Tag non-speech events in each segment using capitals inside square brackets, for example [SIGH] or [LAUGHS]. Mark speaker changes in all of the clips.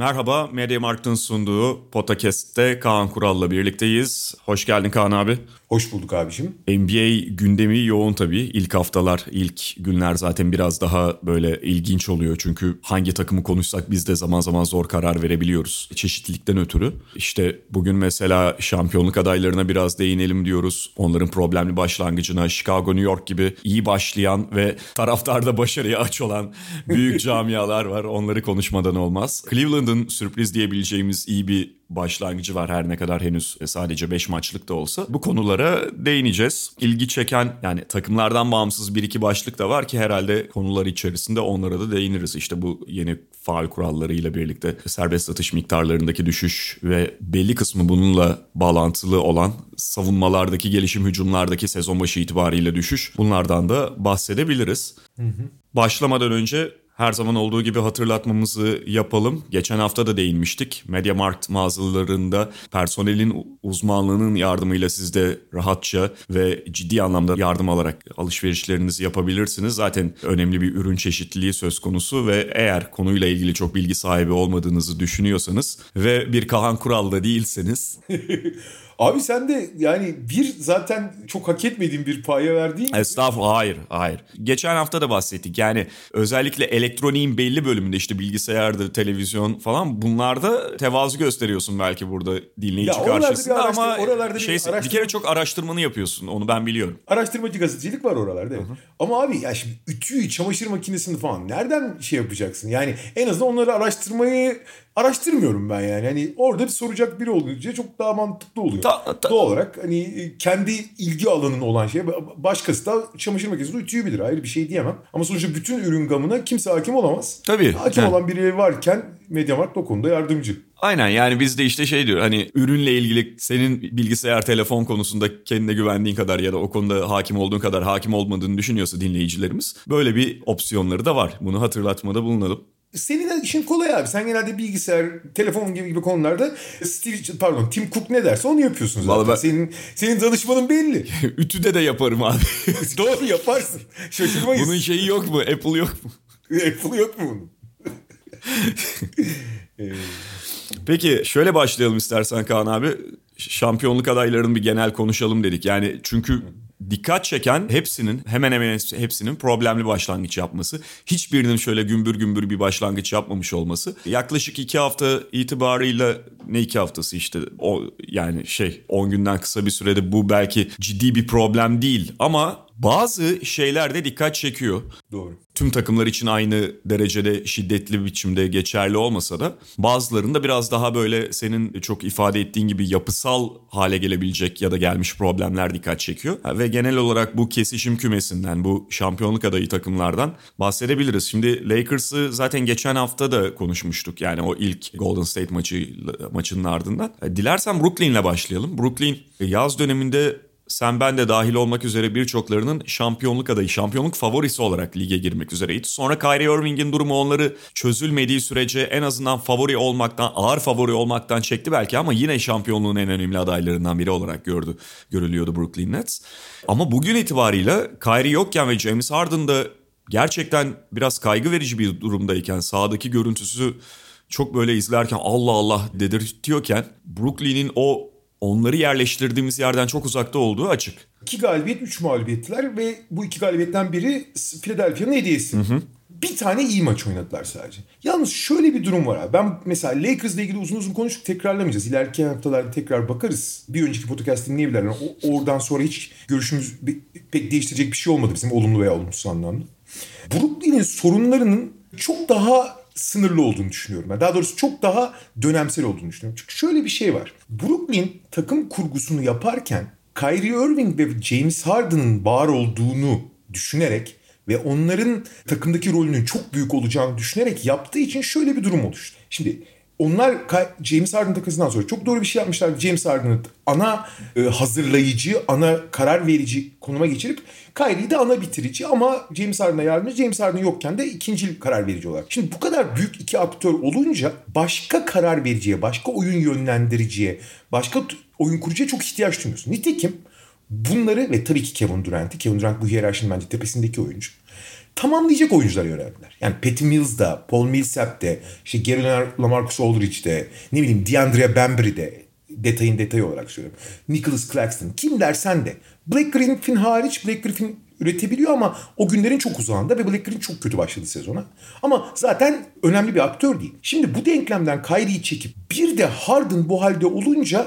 Speaker 1: Merhaba, Mediamarkt'ın sunduğu Podcast'te Kaan Kural'la birlikteyiz. Hoş geldin Kaan abi.
Speaker 2: Hoş bulduk abicim.
Speaker 1: NBA gündemi yoğun tabii. İlk haftalar, ilk günler zaten biraz daha böyle ilginç oluyor. Çünkü hangi takımı konuşsak biz de zaman zaman zor karar verebiliyoruz. Çeşitlilikten ötürü. İşte bugün mesela şampiyonluk adaylarına biraz değinelim diyoruz. Onların problemli başlangıcına Chicago, New York gibi iyi başlayan ve taraftarda başarıya aç olan büyük [LAUGHS] camialar var. Onları konuşmadan olmaz. Cleveland'ın sürpriz diyebileceğimiz iyi bir başlangıcı var her ne kadar henüz sadece 5 maçlık da olsa. Bu konulara değineceğiz. İlgi çeken yani takımlardan bağımsız bir iki başlık da var ki herhalde konular içerisinde onlara da değiniriz. İşte bu yeni faal kurallarıyla birlikte serbest atış miktarlarındaki düşüş ve belli kısmı bununla bağlantılı olan savunmalardaki gelişim hücumlardaki sezon başı itibariyle düşüş bunlardan da bahsedebiliriz. Hı hı. Başlamadan önce her zaman olduğu gibi hatırlatmamızı yapalım. Geçen hafta da değinmiştik. Mediamarkt mağazalarında personelin uzmanlığının yardımıyla siz de rahatça ve ciddi anlamda yardım alarak alışverişlerinizi yapabilirsiniz. Zaten önemli bir ürün çeşitliliği söz konusu ve eğer konuyla ilgili çok bilgi sahibi olmadığınızı düşünüyorsanız ve bir Kahan Kural'da değilseniz [LAUGHS]
Speaker 2: Abi sen de yani bir zaten çok hak etmediğin bir paya verdiğin
Speaker 1: Estağfurullah hayır hayır. Geçen hafta da bahsettik yani özellikle elektroniğin belli bölümünde işte bilgisayardır, televizyon falan bunlarda tevazu gösteriyorsun belki burada dinleyici
Speaker 2: Ya
Speaker 1: karşısında
Speaker 2: bir
Speaker 1: ama
Speaker 2: oralarda bir
Speaker 1: şey, bir
Speaker 2: araştırma-
Speaker 1: kere çok araştırmanı yapıyorsun onu ben biliyorum.
Speaker 2: araştırmacı gazetecilik var oralarda. evet. Ama abi ya şimdi ütüyü, çamaşır makinesini falan nereden şey yapacaksın? Yani en azından onları araştırmayı araştırmıyorum ben yani. Hani orada bir soracak biri olunca çok daha mantıklı oluyor.
Speaker 1: Ta- ta-
Speaker 2: Doğal olarak hani kendi ilgi alanın olan şey başkası da çamaşır makinesi ütüyü bilir ayrı bir şey diyemem. Ama sonuçta bütün ürün gamına kimse hakim olamaz.
Speaker 1: Tabii.
Speaker 2: Hakim
Speaker 1: Evet.
Speaker 2: olan biri varken Mediamarkt o konuda yardımcı.
Speaker 1: Aynen yani biz de işte şey diyor hani ürünle ilgili senin bilgisayar telefon konusunda kendine güvendiğin kadar ya da o konuda hakim olduğun kadar hakim olmadığını düşünüyorsa dinleyicilerimiz böyle bir opsiyonları da var. Bunu hatırlatmada bulunalım.
Speaker 2: Senin de işin kolay abi. Sen genelde bilgisayar, telefon gibi gibi konularda Steve, pardon Tim Cook ne derse onu yapıyorsun zaten.
Speaker 1: Vallahi ben-
Speaker 2: Senin senin danışmanın belli. [LAUGHS]
Speaker 1: Ütüde de yaparım abi. [LAUGHS]
Speaker 2: Doğru yaparsın. Şaşırmayız.
Speaker 1: Bunun şeyi yok mu? Apple yok mu? [LAUGHS]
Speaker 2: Apple yok mu bunun?
Speaker 1: Peki şöyle başlayalım istersen Kaan abi. Şampiyonluk adaylarını bir genel konuşalım dedik. Yani çünkü dikkat çeken hepsinin hemen hemen hepsinin problemli başlangıç yapması. Hiçbirinin şöyle gümbür gümbür bir başlangıç yapmamış olması. Yaklaşık iki hafta itibarıyla ne iki haftası işte o yani şey 10 günden kısa bir sürede bu belki ciddi bir problem değil ama bazı şeyler de dikkat çekiyor.
Speaker 2: Doğru.
Speaker 1: Tüm takımlar için aynı derecede şiddetli biçimde geçerli olmasa da bazılarında biraz daha böyle senin çok ifade ettiğin gibi yapısal hale gelebilecek ya da gelmiş problemler dikkat çekiyor. Ve genel olarak bu kesişim kümesinden, bu şampiyonluk adayı takımlardan bahsedebiliriz. Şimdi Lakers'ı zaten geçen hafta da konuşmuştuk. Yani o ilk Golden State maçı maçının ardından. Dilersen Brooklyn'le başlayalım. Brooklyn yaz döneminde sen ben de dahil olmak üzere birçoklarının şampiyonluk adayı, şampiyonluk favorisi olarak lige girmek üzereydi. Sonra Kyrie Irving'in durumu onları çözülmediği sürece en azından favori olmaktan, ağır favori olmaktan çekti belki ama yine şampiyonluğun en önemli adaylarından biri olarak gördü, görülüyordu Brooklyn Nets. Ama bugün itibarıyla Kyrie yokken ve James Harden da gerçekten biraz kaygı verici bir durumdayken sahadaki görüntüsü çok böyle izlerken Allah Allah dedirtiyorken Brooklyn'in o onları yerleştirdiğimiz yerden çok uzakta olduğu açık.
Speaker 2: İki galibiyet, üç mağlubiyettiler ve bu iki galibiyetten biri Philadelphia'nın hediyesi. Bir tane iyi maç oynadılar sadece. Yalnız şöyle bir durum var abi. Ben mesela Lakers'la ilgili uzun uzun konuştuk tekrarlamayacağız. İleriki haftalarda tekrar bakarız. Bir önceki podcast dinleyebilirler. Yani oradan sonra hiç görüşümüz pek değiştirecek bir şey olmadı bizim olumlu veya olumsuz anlamda. Brooklyn'in sorunlarının çok daha sınırlı olduğunu düşünüyorum. Daha doğrusu çok daha dönemsel olduğunu düşünüyorum. Çünkü şöyle bir şey var. Brooklyn takım kurgusunu yaparken Kyrie Irving ve James Harden'ın var olduğunu düşünerek ve onların takımdaki rolünün çok büyük olacağını düşünerek yaptığı için şöyle bir durum oluştu. Şimdi onlar James Harden takasından sonra çok doğru bir şey yapmışlar. James Harden'ı ana e, hazırlayıcı, ana karar verici konuma geçirip Kyrie'yi de ana bitirici ama James Harden'a yardımcı. James Harden yokken de ikinci karar verici olarak. Şimdi bu kadar büyük iki aktör olunca başka karar vericiye, başka oyun yönlendiriciye, başka oyun kurucuya çok ihtiyaç duyuyorsun. Nitekim bunları ve tabii ki Kevin Durant'i, Kevin Durant bu hiyerarşinin bence tepesindeki oyuncu tamamlayacak oyuncular yöneldiler. Yani Patty Mills'da, Paul Millsap'te, işte Gary Lamarcus Aldridge'de, ne bileyim DeAndre Bembry'de, detayın detayı olarak söylüyorum. Nicholas Claxton, kim dersen de. Blake Griffin hariç Blake Griffin üretebiliyor ama o günlerin çok uzağında ve Blake Griffin çok kötü başladı sezona. Ama zaten önemli bir aktör değil. Şimdi bu denklemden Kyrie'yi çekip bir de Harden bu halde olunca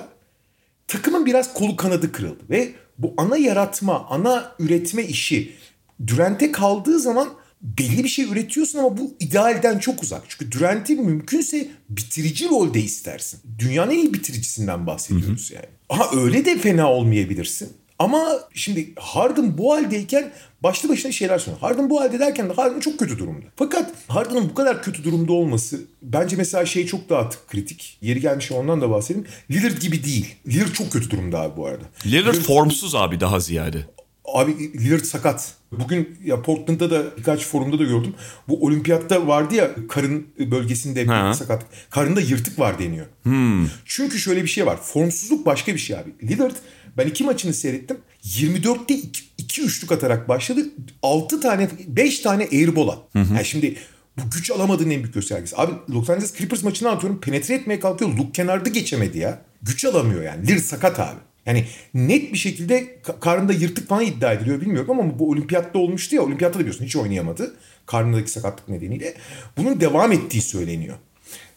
Speaker 2: takımın biraz kolu kanadı kırıldı ve bu ana yaratma, ana üretme işi Durant'e kaldığı zaman belli bir şey üretiyorsun ama bu idealden çok uzak. Çünkü Durant'i mümkünse bitirici rolde istersin. Dünyanın en iyi bitiricisinden bahsediyoruz yani. Aha öyle de fena olmayabilirsin. Ama şimdi Harden bu haldeyken başlı başına şeyler söylüyor. Harden bu halde derken de Harden çok kötü durumda. Fakat Harden'ın bu kadar kötü durumda olması bence mesela şey çok daha kritik. Yeri gelmiş ondan da bahsedeyim. Lillard gibi değil. Lillard çok kötü durumda abi bu arada.
Speaker 1: Lillard, Lillard formsuz abi daha ziyade.
Speaker 2: Abi Lillard sakat. Bugün ya Portland'da da birkaç forumda da gördüm. Bu olimpiyatta vardı ya karın bölgesinde ha. sakat. Karında yırtık var deniyor.
Speaker 1: Hmm.
Speaker 2: Çünkü şöyle bir şey var. Formsuzluk başka bir şey abi. Lillard ben iki maçını seyrettim. 24'te 2, 2 üçlük atarak başladı. 6 tane 5 tane airball at. Yani şimdi bu güç alamadığın en büyük göstergesi. Abi Los Angeles Clippers maçını atıyorum. Penetre etmeye kalkıyor. Luke kenarda geçemedi ya. Güç alamıyor yani. Lillard sakat abi. Yani net bir şekilde karnında yırtık falan iddia ediliyor bilmiyorum ama bu olimpiyatta olmuştu ya. Olimpiyatta da biliyorsun hiç oynayamadı. Karnındaki sakatlık nedeniyle. Bunun devam ettiği söyleniyor.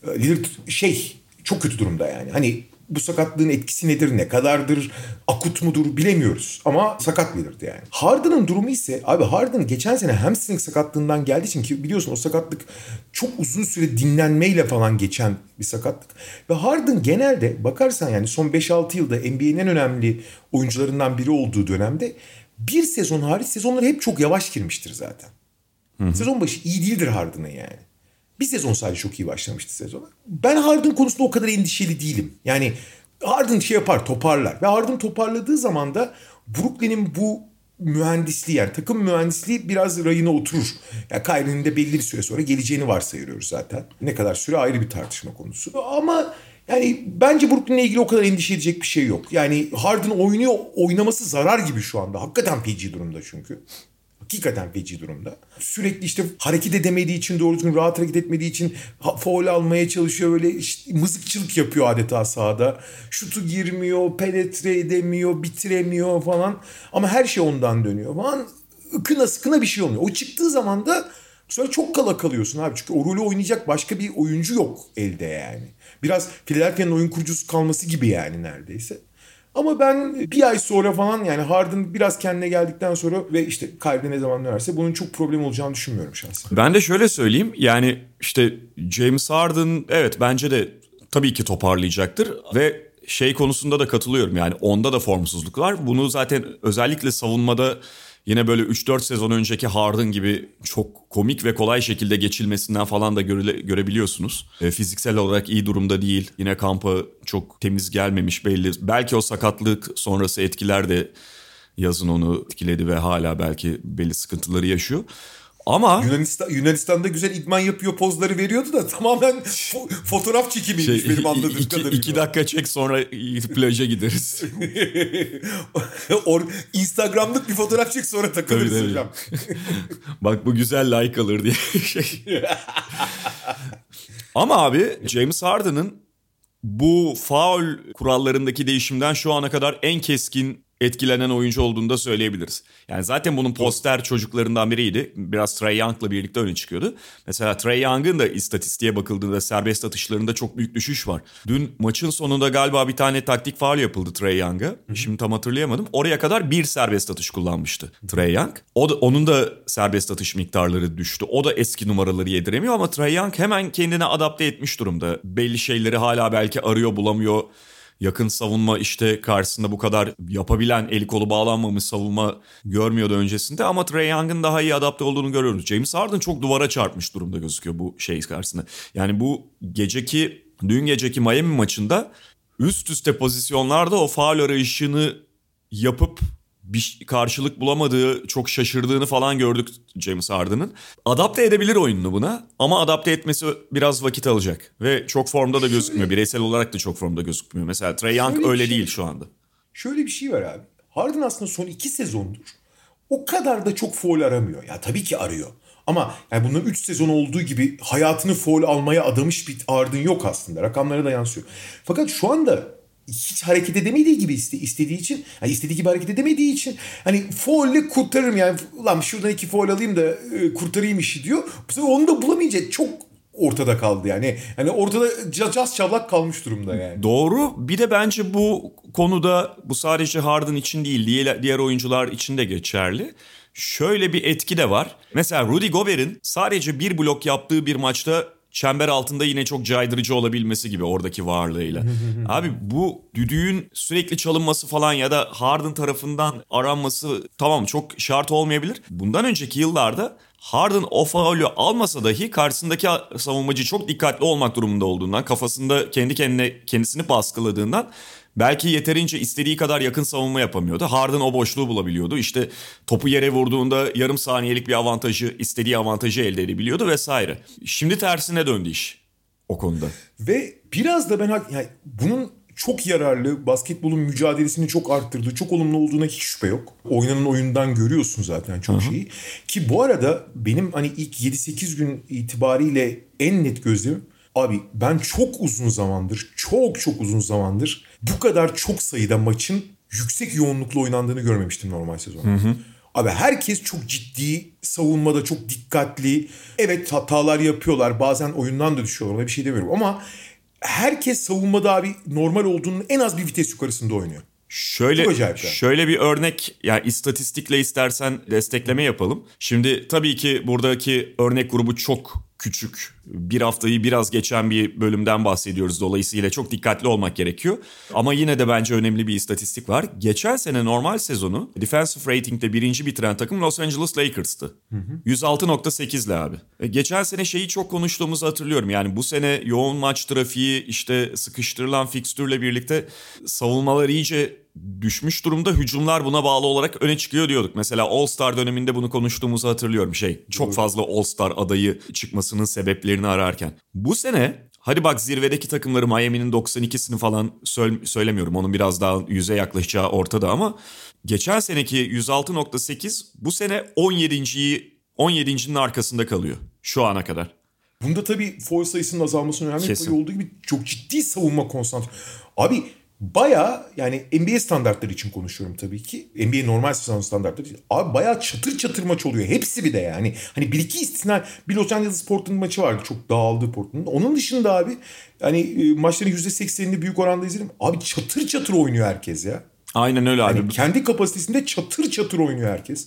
Speaker 2: Ee, Lillard şey çok kötü durumda yani. Hani bu sakatlığın etkisi nedir, ne kadardır, akut mudur bilemiyoruz. Ama sakat Lillard yani. Harden'ın durumu ise abi Harden geçen sene hamstring sakatlığından geldiği için ki biliyorsun o sakatlık çok uzun süre dinlenmeyle falan geçen bir sakatlık. Ve Harden genelde bakarsan yani son 5-6 yılda NBA'nin en önemli oyuncularından biri olduğu dönemde bir sezon hariç sezonları hep çok yavaş girmiştir zaten. Hı hı. Sezon başı iyi değildir Harden'ın yani. Bir sezon sadece çok iyi başlamıştı sezona. Ben Harden konusunda o kadar endişeli değilim. Yani Harden şey yapar toparlar. Ve Harden toparladığı zaman da Brooklyn'in bu mühendisliği yani takım mühendisliği biraz rayına oturur. Yani Kyrie'nin de belli bir süre sonra geleceğini varsayıyoruz zaten. Ne kadar süre ayrı bir tartışma konusu. Ama yani bence Brooklyn'le ilgili o kadar endişe edecek bir şey yok. Yani Harden oynuyor oynaması zarar gibi şu anda. Hakikaten feci durumda çünkü. Hakikaten feci durumda. Sürekli işte hareket edemediği için doğru düzgün rahat hareket etmediği için foul almaya çalışıyor. Böyle işte mızıkçılık yapıyor adeta sahada. Şutu girmiyor, penetre edemiyor, bitiremiyor falan. Ama her şey ondan dönüyor falan. Ikına sıkına bir şey olmuyor. O çıktığı zaman da sefer çok kala kalıyorsun abi. Çünkü o rolü oynayacak başka bir oyuncu yok elde yani. Biraz Philadelphia'nın oyun kurucusu kalması gibi yani neredeyse. Ama ben bir ay sonra falan yani Harden biraz kendine geldikten sonra ve işte Kyrie ne zaman dönerse bunun çok problem olacağını düşünmüyorum şahsen.
Speaker 1: Ben de şöyle söyleyeyim yani işte James Harden evet bence de tabii ki toparlayacaktır ve şey konusunda da katılıyorum yani onda da formsuzluk var. Bunu zaten özellikle savunmada yine böyle 3-4 sezon önceki Harden gibi çok komik ve kolay şekilde geçilmesinden falan da göre, görebiliyorsunuz. E, fiziksel olarak iyi durumda değil. Yine kampa çok temiz gelmemiş belli. Belki o sakatlık sonrası etkiler de yazın onu etkiledi ve hala belki belli sıkıntıları yaşıyor. Ama
Speaker 2: Yunanistan Yunanistan'da güzel idman yapıyor pozları veriyordu da tamamen fo- fotoğraf çekimiymiş şey, benim anladığım
Speaker 1: iki,
Speaker 2: kadarıyla.
Speaker 1: İki dakika çek sonra plaja gideriz. [LAUGHS]
Speaker 2: Or, Instagram'lık bir fotoğraf çek sonra takılırız tabii, hocam. [LAUGHS]
Speaker 1: Bak bu güzel like alır diye [LAUGHS] şey. Ama abi James Harden'ın bu faul kurallarındaki değişimden şu ana kadar en keskin etkilenen oyuncu olduğunu da söyleyebiliriz. Yani zaten bunun poster çocuklarından biriydi. Biraz Trey Young'la birlikte öne çıkıyordu. Mesela Trey Young'ın da istatistiğe bakıldığında serbest atışlarında çok büyük düşüş var. Dün maçın sonunda galiba bir tane taktik faul yapıldı Trey Young'a. Şimdi tam hatırlayamadım. Oraya kadar bir serbest atış kullanmıştı Trey Young. O da, onun da serbest atış miktarları düştü. O da eski numaraları yediremiyor ama Trey Young hemen kendine adapte etmiş durumda. Belli şeyleri hala belki arıyor bulamıyor yakın savunma işte karşısında bu kadar yapabilen eli kolu bağlanmamış savunma görmüyordu öncesinde ama Trey Young'ın daha iyi adapte olduğunu görüyoruz. James Harden çok duvara çarpmış durumda gözüküyor bu şey karşısında. Yani bu geceki dün geceki Miami maçında üst üste pozisyonlarda o faul arayışını yapıp bir karşılık bulamadığı, çok şaşırdığını falan gördük James Harden'ın. Adapte edebilir oyununu buna ama adapte etmesi biraz vakit alacak. Ve çok formda da gözükmüyor. Bireysel olarak da çok formda gözükmüyor. Mesela Trey Young
Speaker 2: Şöyle
Speaker 1: öyle
Speaker 2: şey-
Speaker 1: değil şu anda.
Speaker 2: Şöyle bir şey var abi. Harden aslında son iki sezondur o kadar da çok foul aramıyor. Ya tabii ki arıyor. Ama yani bunların 3 sezon olduğu gibi hayatını foul almaya adamış bir Harden yok aslında. Rakamlara da yansıyor. Fakat şu anda hiç hareket edemediği gibi iste, istediği için yani istediği gibi hareket edemediği için hani faulle kurtarırım yani ulan şuradan iki faul alayım da e, kurtarayım işi diyor. Bu sefer onu da bulamayacak çok ortada kaldı yani. Hani ortada ca- cas çablak kalmış durumda yani.
Speaker 1: Doğru. Bir de bence bu konuda bu sadece Harden için değil diğer, diğer oyuncular için de geçerli. Şöyle bir etki de var. Mesela Rudy Gobert'in sadece bir blok yaptığı bir maçta çember altında yine çok caydırıcı olabilmesi gibi oradaki varlığıyla. [LAUGHS] Abi bu düdüğün sürekli çalınması falan ya da Harden tarafından aranması tamam çok şart olmayabilir. Bundan önceki yıllarda Harden o faulü almasa dahi karşısındaki savunmacı çok dikkatli olmak durumunda olduğundan, kafasında kendi kendine kendisini baskıladığından belki yeterince istediği kadar yakın savunma yapamıyordu. Harden o boşluğu bulabiliyordu. İşte topu yere vurduğunda yarım saniyelik bir avantajı, istediği avantajı elde edebiliyordu vesaire. Şimdi tersine döndü iş o konuda.
Speaker 2: Ve biraz da ben yani bunun çok yararlı, basketbolun mücadelesini çok arttırdığı, çok olumlu olduğuna hiç şüphe yok. Oynanan oyundan görüyorsun zaten çok şeyi. Ki bu arada benim hani ilk 7-8 gün itibariyle en net gözlemim Abi ben çok uzun zamandır, çok çok uzun zamandır bu kadar çok sayıda maçın yüksek yoğunlukla oynandığını görmemiştim normal sezonda. Abi herkes çok ciddi, savunmada çok dikkatli. Evet hatalar yapıyorlar, bazen oyundan da düşüyorlar ona bir şey demiyorum ama herkes savunmada abi normal olduğunun en az bir vites yukarısında oynuyor.
Speaker 1: Şöyle şöyle bir örnek yani istatistikle istersen destekleme yapalım. Şimdi tabii ki buradaki örnek grubu çok küçük. Bir haftayı biraz geçen bir bölümden bahsediyoruz. Dolayısıyla çok dikkatli olmak gerekiyor. Ama yine de bence önemli bir istatistik var. Geçen sene normal sezonu defensive rating'de birinci bitiren takım Los Angeles Lakers'tı. 106.8'le abi. E, Geçen sene şeyi çok konuştuğumuzu hatırlıyorum. Yani bu sene yoğun maç trafiği işte sıkıştırılan fikstürle birlikte savunmalar iyice düşmüş durumda. Hücumlar buna bağlı olarak öne çıkıyor diyorduk. Mesela All Star döneminde bunu konuştuğumuzu hatırlıyorum. Şey çok fazla All Star adayı çıkmasının sebeplerini ararken. Bu sene Hadi bak zirvedeki takımları Miami'nin 92'sini falan söyle- söylemiyorum. Onun biraz daha yüze yaklaşacağı ortada ama geçen seneki 106.8 bu sene 17.yi 17.'nin arkasında kalıyor şu ana kadar.
Speaker 2: Bunda tabii foul sayısının azalmasının önemli bir payı olduğu gibi çok ciddi savunma konsantrasyonu. Abi baya yani NBA standartları için konuşuyorum tabii ki. NBA normal sezon standartları için. Abi baya çatır çatır maç oluyor. Hepsi bir de yani. Hani bir iki istisna bir Los Angeles Portland maçı vardı. Çok dağıldı Portland'ın. Onun dışında abi hani e, maçların %80'ini büyük oranda izledim. Abi çatır çatır oynuyor herkes ya.
Speaker 1: Aynen öyle abi.
Speaker 2: Yani kendi kapasitesinde çatır çatır oynuyor herkes.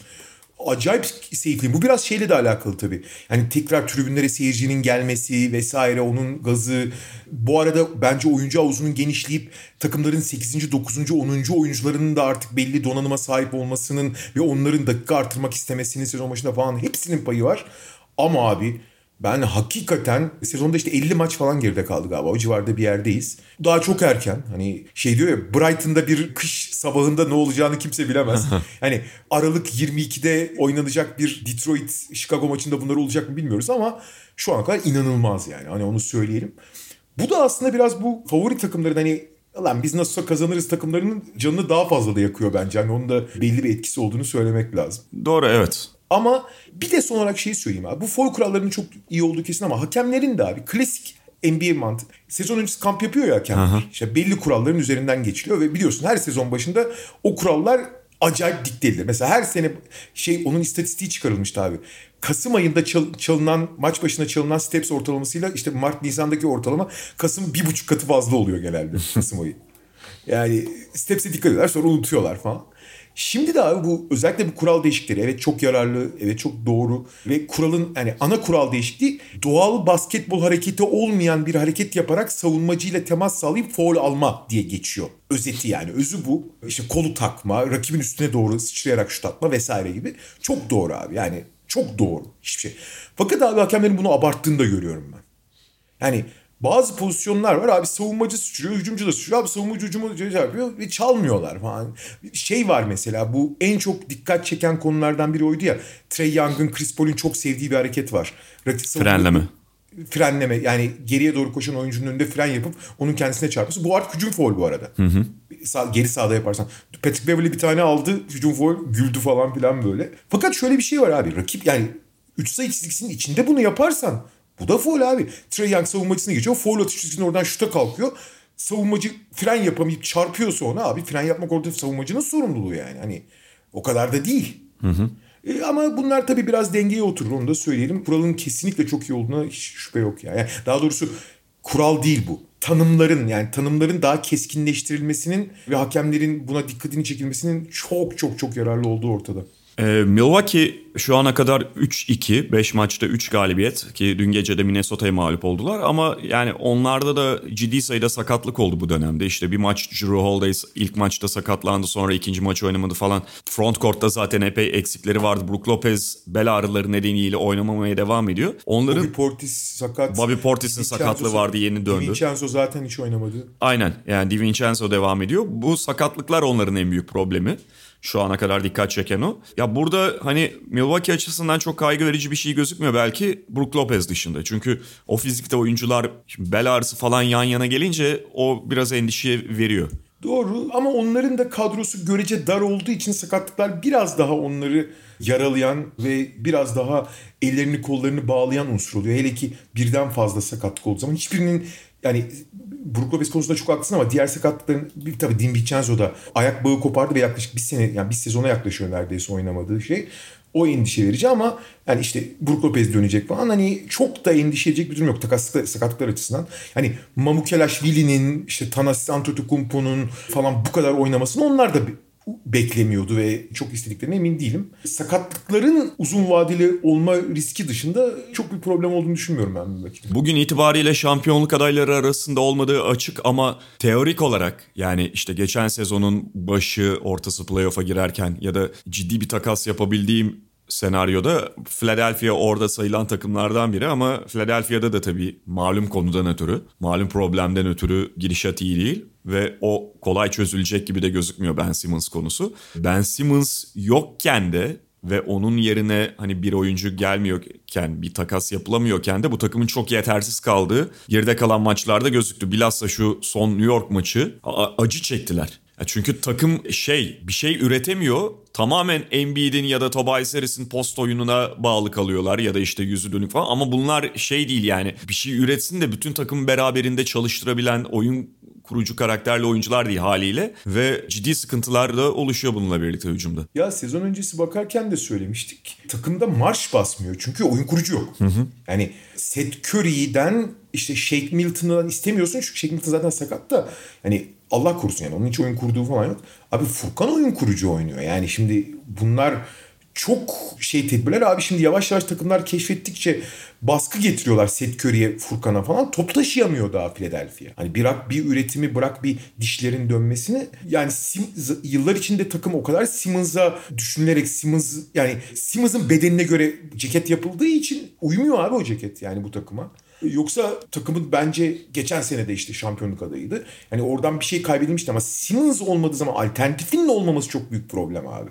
Speaker 2: Acayip seyifli. Bu biraz şeyle de alakalı tabii. Yani tekrar tribünlere seyircinin gelmesi vesaire onun gazı. Bu arada bence oyuncu havuzunun genişleyip takımların 8. 9. 10. oyuncularının da artık belli donanıma sahip olmasının ve onların dakika artırmak istemesinin sezon başında falan hepsinin payı var. Ama abi ben hakikaten sezonda işte 50 maç falan geride kaldı galiba. O civarda bir yerdeyiz. Daha çok erken. Hani şey diyor ya Brighton'da bir kış sabahında ne olacağını kimse bilemez. [LAUGHS] hani Aralık 22'de oynanacak bir Detroit Chicago maçında bunlar olacak mı bilmiyoruz ama şu ana kadar inanılmaz yani. Hani onu söyleyelim. Bu da aslında biraz bu favori takımların hani Lan biz nasılsa kazanırız takımlarının canını daha fazla da yakıyor bence. Hani onun da belli bir etkisi olduğunu söylemek lazım.
Speaker 1: Doğru evet.
Speaker 2: Ama bir de son olarak şeyi söyleyeyim abi. Bu foul kurallarının çok iyi olduğu kesin ama hakemlerin de abi klasik NBA mantığı. Sezon öncesi kamp yapıyor ya hakem. İşte belli kuralların üzerinden geçiliyor ve biliyorsun her sezon başında o kurallar acayip dikte edilir. Mesela her sene şey onun istatistiği çıkarılmıştı abi. Kasım ayında çal- çalınan maç başına çalınan steps ortalamasıyla işte Mart Nisan'daki ortalama Kasım bir buçuk katı fazla oluyor genelde Kasım ayı. Yani steps'e dikkat ediyorlar sonra unutuyorlar falan. Şimdi de abi bu özellikle bu kural değişiklikleri evet çok yararlı, evet çok doğru ve kuralın yani ana kural değişikliği doğal basketbol hareketi olmayan bir hareket yaparak savunmacıyla temas sağlayıp foul alma diye geçiyor. Özeti yani özü bu. İşte kolu takma, rakibin üstüne doğru sıçrayarak şut atma vesaire gibi. Çok doğru abi yani çok doğru hiçbir şey. Fakat abi hakemlerin bunu abarttığını da görüyorum ben. Yani bazı pozisyonlar var abi savunmacı sıçrıyor, hücumcu da sıçrıyor. Abi savunmacı hücumcu çarpıyor ve çalmıyorlar falan. Şey var mesela bu en çok dikkat çeken konulardan biri oydu ya. Trey Young'ın Chris Paul'un çok sevdiği bir hareket var. Rakip
Speaker 1: Frenleme.
Speaker 2: Frenleme yani geriye doğru koşan oyuncunun önünde fren yapıp onun kendisine çarpması. Bu artık hücum foul bu arada. Sağ, geri sahada yaparsan. Patrick Beverly bir tane aldı hücum foul güldü falan filan böyle. Fakat şöyle bir şey var abi. Rakip yani 3 sayı çizgisinin içinde bunu yaparsan bu da foul abi. Trey Young savunmacısına geçiyor. Foul atış çizgisinin oradan şuta kalkıyor. Savunmacı fren yapamayıp çarpıyorsa ona abi fren yapmak orada savunmacının sorumluluğu yani. Hani o kadar da değil. E, ama bunlar tabii biraz dengeye oturur onu da söyleyelim. Kuralın kesinlikle çok iyi olduğuna hiç şüphe yok yani. Yani daha doğrusu kural değil bu. Tanımların yani tanımların daha keskinleştirilmesinin ve hakemlerin buna dikkatini çekilmesinin çok çok çok yararlı olduğu ortada.
Speaker 1: Ee, Milwaukee şu ana kadar 3-2, 5 maçta 3 galibiyet ki dün gece de Minnesota'ya mağlup oldular ama yani onlarda da ciddi sayıda sakatlık oldu bu dönemde. İşte bir maç Drew Holiday ilk maçta sakatlandı sonra ikinci maç oynamadı falan. Front court'ta zaten epey eksikleri vardı. Brook Lopez bel ağrıları nedeniyle oynamamaya devam ediyor. Onların
Speaker 2: Bobby Portis sakat.
Speaker 1: Bobby Portis'in sakatlığı vardı, yeni döndü.
Speaker 2: DiVincenzo zaten hiç oynamadı.
Speaker 1: Aynen yani DiVincenzo devam ediyor. Bu sakatlıklar onların en büyük problemi. Şu ana kadar dikkat çeken o. Ya burada hani Milwaukee açısından çok kaygı verici bir şey gözükmüyor belki Brook Lopez dışında. Çünkü o fizikte oyuncular bel ağrısı falan yan yana gelince o biraz endişe veriyor.
Speaker 2: Doğru ama onların da kadrosu görece dar olduğu için sakatlıklar biraz daha onları yaralayan ve biraz daha ellerini kollarını bağlayan unsur oluyor. Hele ki birden fazla sakatlık olduğu zaman hiçbirinin yani Brook Lopez konusunda çok haklısın ama diğer sakatlıkların bir tabii Dim Vincenzo da ayak bağı kopardı ve yaklaşık bir sene yani bir sezona yaklaşıyor neredeyse oynamadığı şey. O endişe verici ama yani işte Brook Lopez dönecek falan hani çok da endişe edecek bir durum yok takaslıklar, sakatlıklar açısından. Hani Mamukelashvili'nin işte Thanasis Antetokounmpo'nun falan bu kadar oynamasını onlar da beklemiyordu ve çok istediklerine emin değilim. Sakatlıkların uzun vadeli olma riski dışında çok bir problem olduğunu düşünmüyorum ben Milwaukee'de.
Speaker 1: Bugün itibariyle şampiyonluk adayları arasında olmadığı açık ama teorik olarak yani işte geçen sezonun başı ortası playoff'a girerken ya da ciddi bir takas yapabildiğim senaryoda Philadelphia orada sayılan takımlardan biri ama Philadelphia'da da tabii malum konudan ötürü, malum problemden ötürü gidişat iyi değil ve o kolay çözülecek gibi de gözükmüyor Ben Simmons konusu. Ben Simmons yokken de ve onun yerine hani bir oyuncu gelmiyorken bir takas yapılamıyorken de bu takımın çok yetersiz kaldığı geride kalan maçlarda gözüktü. Bilhassa şu son New York maçı acı çektiler. Çünkü takım şey bir şey üretemiyor. Tamamen Embiid'in ya da Tobias Harris'in post oyununa bağlı kalıyorlar ya da işte yüzü dönük falan. Ama bunlar şey değil yani bir şey üretsin de bütün takımı beraberinde çalıştırabilen oyun kurucu karakterli oyuncular değil haliyle. Ve ciddi sıkıntılar da oluşuyor bununla birlikte hücumda.
Speaker 2: Ya sezon öncesi bakarken de söylemiştik. Takımda marş basmıyor çünkü oyun kurucu yok. Yani Seth Curry'den işte Shake Milton'dan istemiyorsun çünkü Shake Milton zaten sakat da hani Allah korusun yani onun hiç oyun kurduğu falan yok. Abi Furkan oyun kurucu oynuyor. Yani şimdi bunlar çok şey tedbirler abi şimdi yavaş yavaş takımlar keşfettikçe baskı getiriyorlar Seth Curry'e, Furkan'a falan. Top taşıyamıyor daha Philadelphia. Hani bırak bir üretimi, bırak bir dişlerin dönmesini. Yani Sim- yıllar içinde takım o kadar Simmons'a düşünülerek Simmons yani Simmons'ın bedenine göre ceket yapıldığı için uymuyor abi o ceket yani bu takıma. Yoksa takımın bence geçen sene de işte şampiyonluk adayıydı. Yani oradan bir şey kaybedilmişti ama Simmons olmadığı zaman alternatifinin olmaması çok büyük problem abi.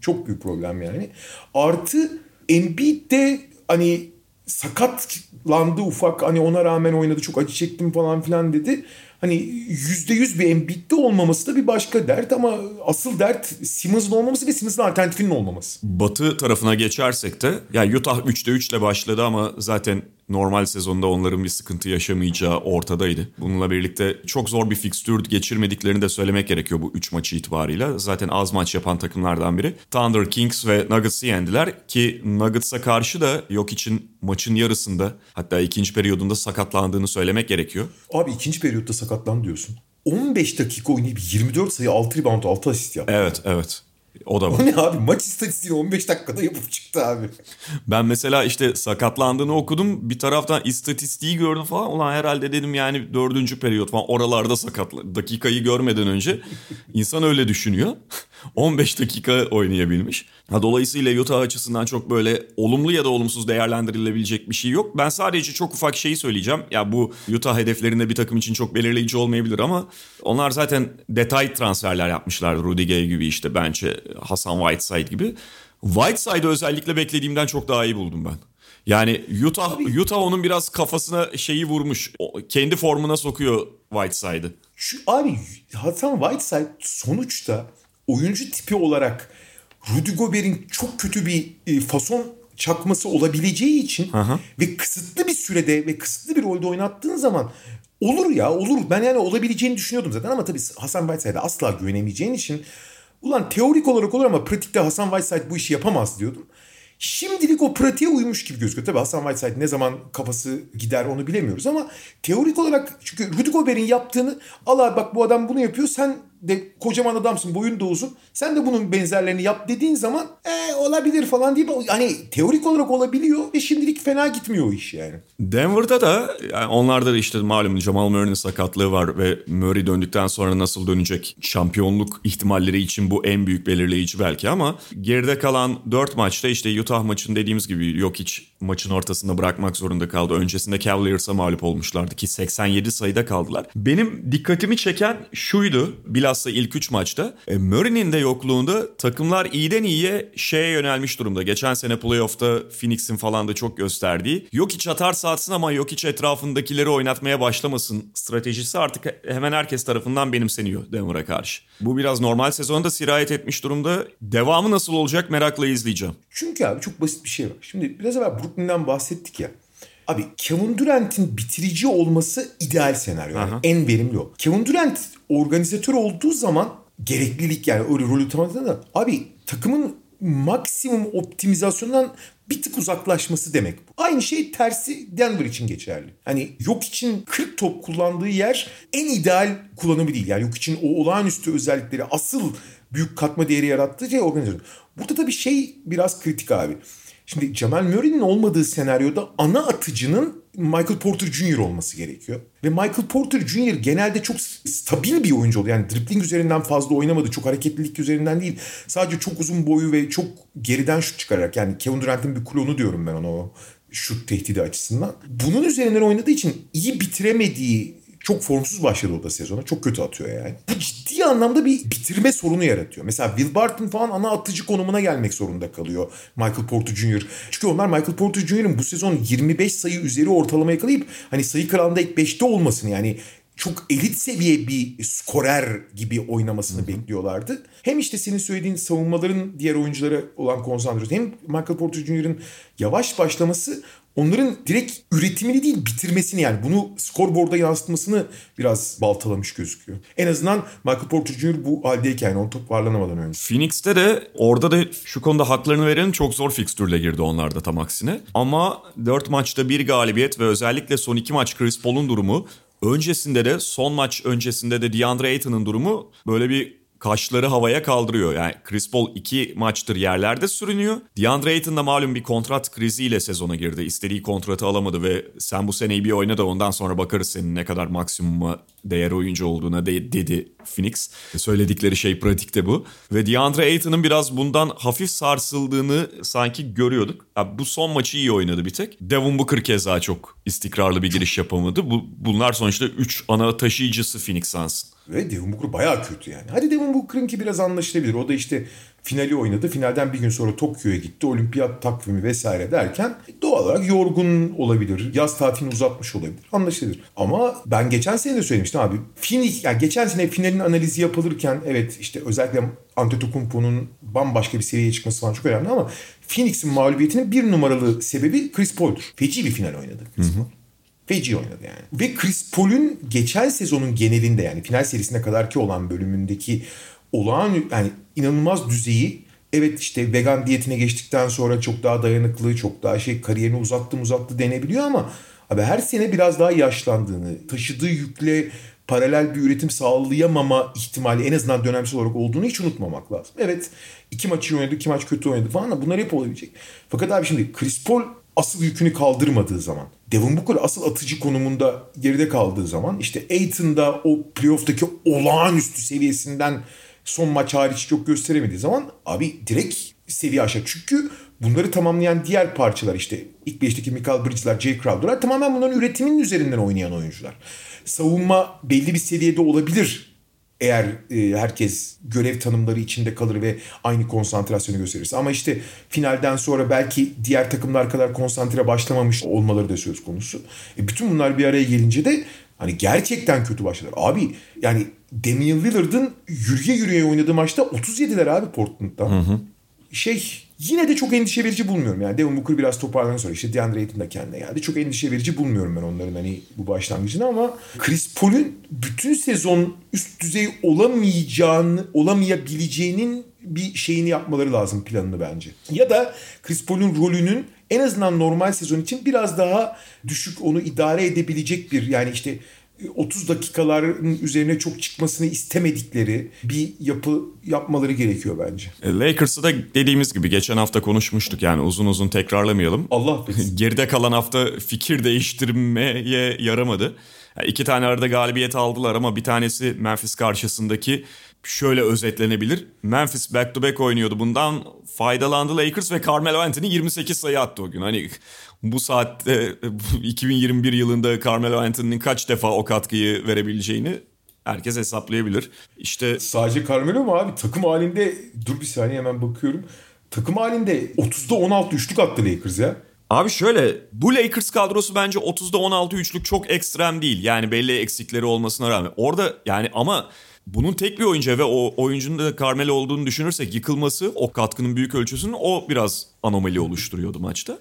Speaker 2: Çok büyük problem yani. Artı Embiid de hani sakatlandı ufak hani ona rağmen oynadı çok acı çektim falan filan dedi. Hani yüzde yüz bir Embiid'de olmaması da bir başka dert ama asıl dert Simmons'ın olmaması ve Simmons'ın alternatifinin olmaması.
Speaker 1: Batı tarafına geçersek de ya Utah 3'te 3 ile başladı ama zaten normal sezonda onların bir sıkıntı yaşamayacağı ortadaydı. Bununla birlikte çok zor bir fikstür geçirmediklerini de söylemek gerekiyor bu 3 maçı itibarıyla. Zaten az maç yapan takımlardan biri. Thunder, Kings ve Nuggets'ı yendiler ki Nuggets'a karşı da yok için maçın yarısında hatta ikinci periyodunda sakatlandığını söylemek gerekiyor.
Speaker 2: Abi ikinci periyotta sakatlan diyorsun. 15 dakika oynayıp 24 sayı 6 rebound 6 asist yaptı.
Speaker 1: Evet, evet. O da var.
Speaker 2: O ne abi maç istatistiğini 15 dakikada yapıp çıktı abi.
Speaker 1: Ben mesela işte sakatlandığını okudum. Bir taraftan istatistiği gördüm falan. Ulan herhalde dedim yani dördüncü periyot falan oralarda sakatlı. Dakikayı görmeden önce insan öyle düşünüyor. [LAUGHS] 15 dakika oynayabilmiş. Ha, dolayısıyla Utah açısından çok böyle olumlu ya da olumsuz değerlendirilebilecek bir şey yok. Ben sadece çok ufak şeyi söyleyeceğim. Ya bu Utah hedeflerinde bir takım için çok belirleyici olmayabilir ama onlar zaten detay transferler yapmışlar. Rudy Gay gibi işte bence Hasan Whiteside gibi. Whiteside'ı özellikle beklediğimden çok daha iyi buldum ben. Yani Utah Utah onun biraz kafasına şeyi vurmuş. O, kendi formuna sokuyor Whiteside'ı.
Speaker 2: Şu abi Hasan Whiteside sonuçta oyuncu tipi olarak Rudy Gobert'in çok kötü bir e, fason çakması olabileceği için ve kısıtlı bir sürede ve kısıtlı bir rolde oynattığın zaman olur ya olur. Ben yani olabileceğini düşünüyordum zaten ama tabii Hasan Whiteside'a asla güvenemeyeceğin için ulan teorik olarak olur ama pratikte Hasan Whiteside bu işi yapamaz diyordum. Şimdilik o pratiğe uymuş gibi gözüküyor. Tabii Hasan Whiteside ne zaman kafası gider onu bilemiyoruz ama teorik olarak çünkü Rudy Gobert'in yaptığını Allah bak bu adam bunu yapıyor sen de kocaman adamsın boyun da uzun sen de bunun benzerlerini yap dediğin zaman e, olabilir falan deyip hani teorik olarak olabiliyor ve şimdilik fena gitmiyor o iş yani.
Speaker 1: Denver'da da yani onlarda da işte malum Jamal Murray'nin sakatlığı var ve Murray döndükten sonra nasıl dönecek şampiyonluk ihtimalleri için bu en büyük belirleyici belki ama geride kalan 4 maçta işte Utah maçın dediğimiz gibi yok hiç maçın ortasında bırakmak zorunda kaldı. Öncesinde Cavaliers'a mağlup olmuşlardı ki 87 sayıda kaldılar. Benim dikkatimi çeken şuydu bilhassa ilk 3 maçta. E, Murray'nin de yokluğunda takımlar iyiden iyiye şeye yönelmiş durumda. Geçen sene playoff'ta Phoenix'in falan da çok gösterdiği. Yok hiç atarsa atsın ama yok hiç etrafındakileri oynatmaya başlamasın stratejisi artık hemen herkes tarafından benimseniyor Denver'a karşı. Bu biraz normal sezonda sirayet etmiş durumda. Devamı nasıl olacak merakla izleyeceğim.
Speaker 2: Çünkü abi çok basit bir şey var. Şimdi biraz evvel Brooklyn'den bahsettik ya. Abi Kevin Durant'in bitirici olması ideal senaryo. Yani en verimli o. Kevin Durant organizatör olduğu zaman gereklilik yani öyle rolü tamamladığında da abi takımın maksimum optimizasyondan bir tık uzaklaşması demek. Aynı şey tersi Denver için geçerli. Hani yok için 40 top kullandığı yer en ideal kullanımı değil. Yani yok için o olağanüstü özellikleri asıl büyük katma değeri yarattığı şey organizasyon. Burada tabii şey biraz kritik abi. Şimdi Jamal Murray'nin olmadığı senaryoda ana atıcının Michael Porter Jr. olması gerekiyor. Ve Michael Porter Jr. genelde çok stabil bir oyuncu oluyor. Yani dribbling üzerinden fazla oynamadı. Çok hareketlilik üzerinden değil. Sadece çok uzun boyu ve çok geriden şut çıkararak. Yani Kevin Durant'in bir klonu diyorum ben ona o şut tehdidi açısından. Bunun üzerinden oynadığı için iyi bitiremediği çok formsuz başladı o da sezona. Çok kötü atıyor yani. Bu ciddi anlamda bir bitirme sorunu yaratıyor. Mesela Will Barton falan ana atıcı konumuna gelmek zorunda kalıyor. Michael Porter Jr. Çünkü onlar Michael Porter Jr.'ın bu sezon 25 sayı üzeri ortalama yakalayıp hani sayı kralında ilk 5'te olmasını yani çok elit seviye bir skorer gibi oynamasını Hı-hı. bekliyorlardı. Hem işte senin söylediğin savunmaların diğer oyunculara olan konsantrasyonu hem Michael Porter Jr.'ın yavaş başlaması onların direkt üretimini değil bitirmesini yani bunu skorboarda yansıtmasını biraz baltalamış gözüküyor. En azından Michael Porter Jr. bu haldeyken on toparlanamadan önce.
Speaker 1: Phoenix'te de orada da şu konuda haklarını verenin çok zor fikstürle girdi onlar da tam aksine. Ama 4 maçta bir galibiyet ve özellikle son 2 maç Chris Paul'un durumu Öncesinde de son maç öncesinde de DeAndre Ayton'un durumu böyle bir kaşları havaya kaldırıyor. Yani Chris Paul iki maçtır yerlerde sürünüyor. DeAndre Ayton da malum bir kontrat kriziyle sezona girdi. İstediği kontratı alamadı ve sen bu seneyi bir oyna da ondan sonra bakarız senin ne kadar maksimuma değer oyuncu olduğuna de, dedi Phoenix. Söyledikleri şey pratikte bu. Ve DeAndre Ayton'un biraz bundan hafif sarsıldığını sanki görüyorduk. Ya bu son maçı iyi oynadı bir tek. Devin Booker keza çok istikrarlı bir giriş yapamadı. Bu, bunlar sonuçta 3 ana taşıyıcısı Phoenix Suns'ın.
Speaker 2: Ve Devin Booker bayağı kötü yani. Hadi Devin Booker'ınki biraz anlaşılabilir. O da işte finali oynadı. Finalden bir gün sonra Tokyo'ya gitti. Olimpiyat takvimi vesaire derken doğal olarak yorgun olabilir. Yaz tatilini uzatmış olabilir. Anlaşılır. Ama ben geçen sene de söylemiştim abi. Phoenix, yani geçen sene finalin analizi yapılırken evet işte özellikle Antetokounmpo'nun bambaşka bir seviyeye çıkması falan çok önemli ama Phoenix'in mağlubiyetinin bir numaralı sebebi Chris Paul'dur. Feci bir final oynadı Chris Paul. Feci oynadı yani. Ve Chris Paul'ün geçen sezonun genelinde yani final serisine kadarki olan bölümündeki olağan yani inanılmaz düzeyi evet işte vegan diyetine geçtikten sonra çok daha dayanıklı, çok daha şey kariyerini uzattı uzattı denebiliyor ama abi her sene biraz daha yaşlandığını, taşıdığı yükle paralel bir üretim sağlayamama ihtimali en azından dönemsel olarak olduğunu hiç unutmamak lazım. Evet iki maçı oynadı, iki maç kötü oynadı falan da bunlar hep olabilecek. Fakat abi şimdi Chris Paul asıl yükünü kaldırmadığı zaman, Devin Booker asıl atıcı konumunda geride kaldığı zaman işte Aiton'da o playoff'taki olağanüstü seviyesinden son maç hariç çok gösteremediği zaman abi direkt seviye aşağı. Çünkü bunları tamamlayan diğer parçalar işte ilk beşteki Michael Bridges'ler, Jay Crowder'lar tamamen bunların üretiminin üzerinden oynayan oyuncular. Savunma belli bir seviyede olabilir eğer e, herkes görev tanımları içinde kalır ve aynı konsantrasyonu gösterirse. Ama işte finalden sonra belki diğer takımlar kadar konsantre başlamamış olmaları da söz konusu. E, bütün bunlar bir araya gelince de hani gerçekten kötü başladılar. Abi yani Damian Lillard'ın yürüye yürüye oynadığı maçta 37'ler abi Portland'dan. Hı hı. Şey yine de çok endişe verici bulmuyorum. Yani Devin Booker biraz toparlanan sonra işte DeAndre Ayton da kendine geldi. Çok endişe verici bulmuyorum ben onların hani bu başlangıcını ama Chris Paul'ün bütün sezon üst düzey olamayacağını, olamayabileceğinin bir şeyini yapmaları lazım planını bence. Ya da Chris Paul'ün rolünün en azından normal sezon için biraz daha düşük onu idare edebilecek bir yani işte 30 dakikaların üzerine çok çıkmasını istemedikleri bir yapı yapmaları gerekiyor bence.
Speaker 1: E, Lakers'ı da dediğimiz gibi geçen hafta konuşmuştuk yani uzun uzun tekrarlamayalım.
Speaker 2: Allah [LAUGHS] affetsin.
Speaker 1: Geride kalan hafta fikir değiştirmeye yaramadı. Yani iki tane arada galibiyet aldılar ama bir tanesi Memphis karşısındaki şöyle özetlenebilir. Memphis back to back oynuyordu. Bundan faydalandı Lakers ve Carmelo Anthony 28 sayı attı o gün. Hani bu saatte 2021 [LAUGHS] yılında Carmelo Anthony'nin kaç defa o katkıyı verebileceğini herkes hesaplayabilir. İşte
Speaker 2: sadece Carmelo mu abi? Takım halinde dur bir saniye hemen bakıyorum. Takım halinde 30'da 16 üçlük attı Lakers ya.
Speaker 1: Abi şöyle bu Lakers kadrosu bence 30'da 16 üçlük çok ekstrem değil. Yani belli eksikleri olmasına rağmen. Orada yani ama bunun tek bir oyuncu ve o oyuncunun da Carmelo olduğunu düşünürsek yıkılması o katkının büyük ölçüsünün o biraz anomali oluşturuyordu maçta.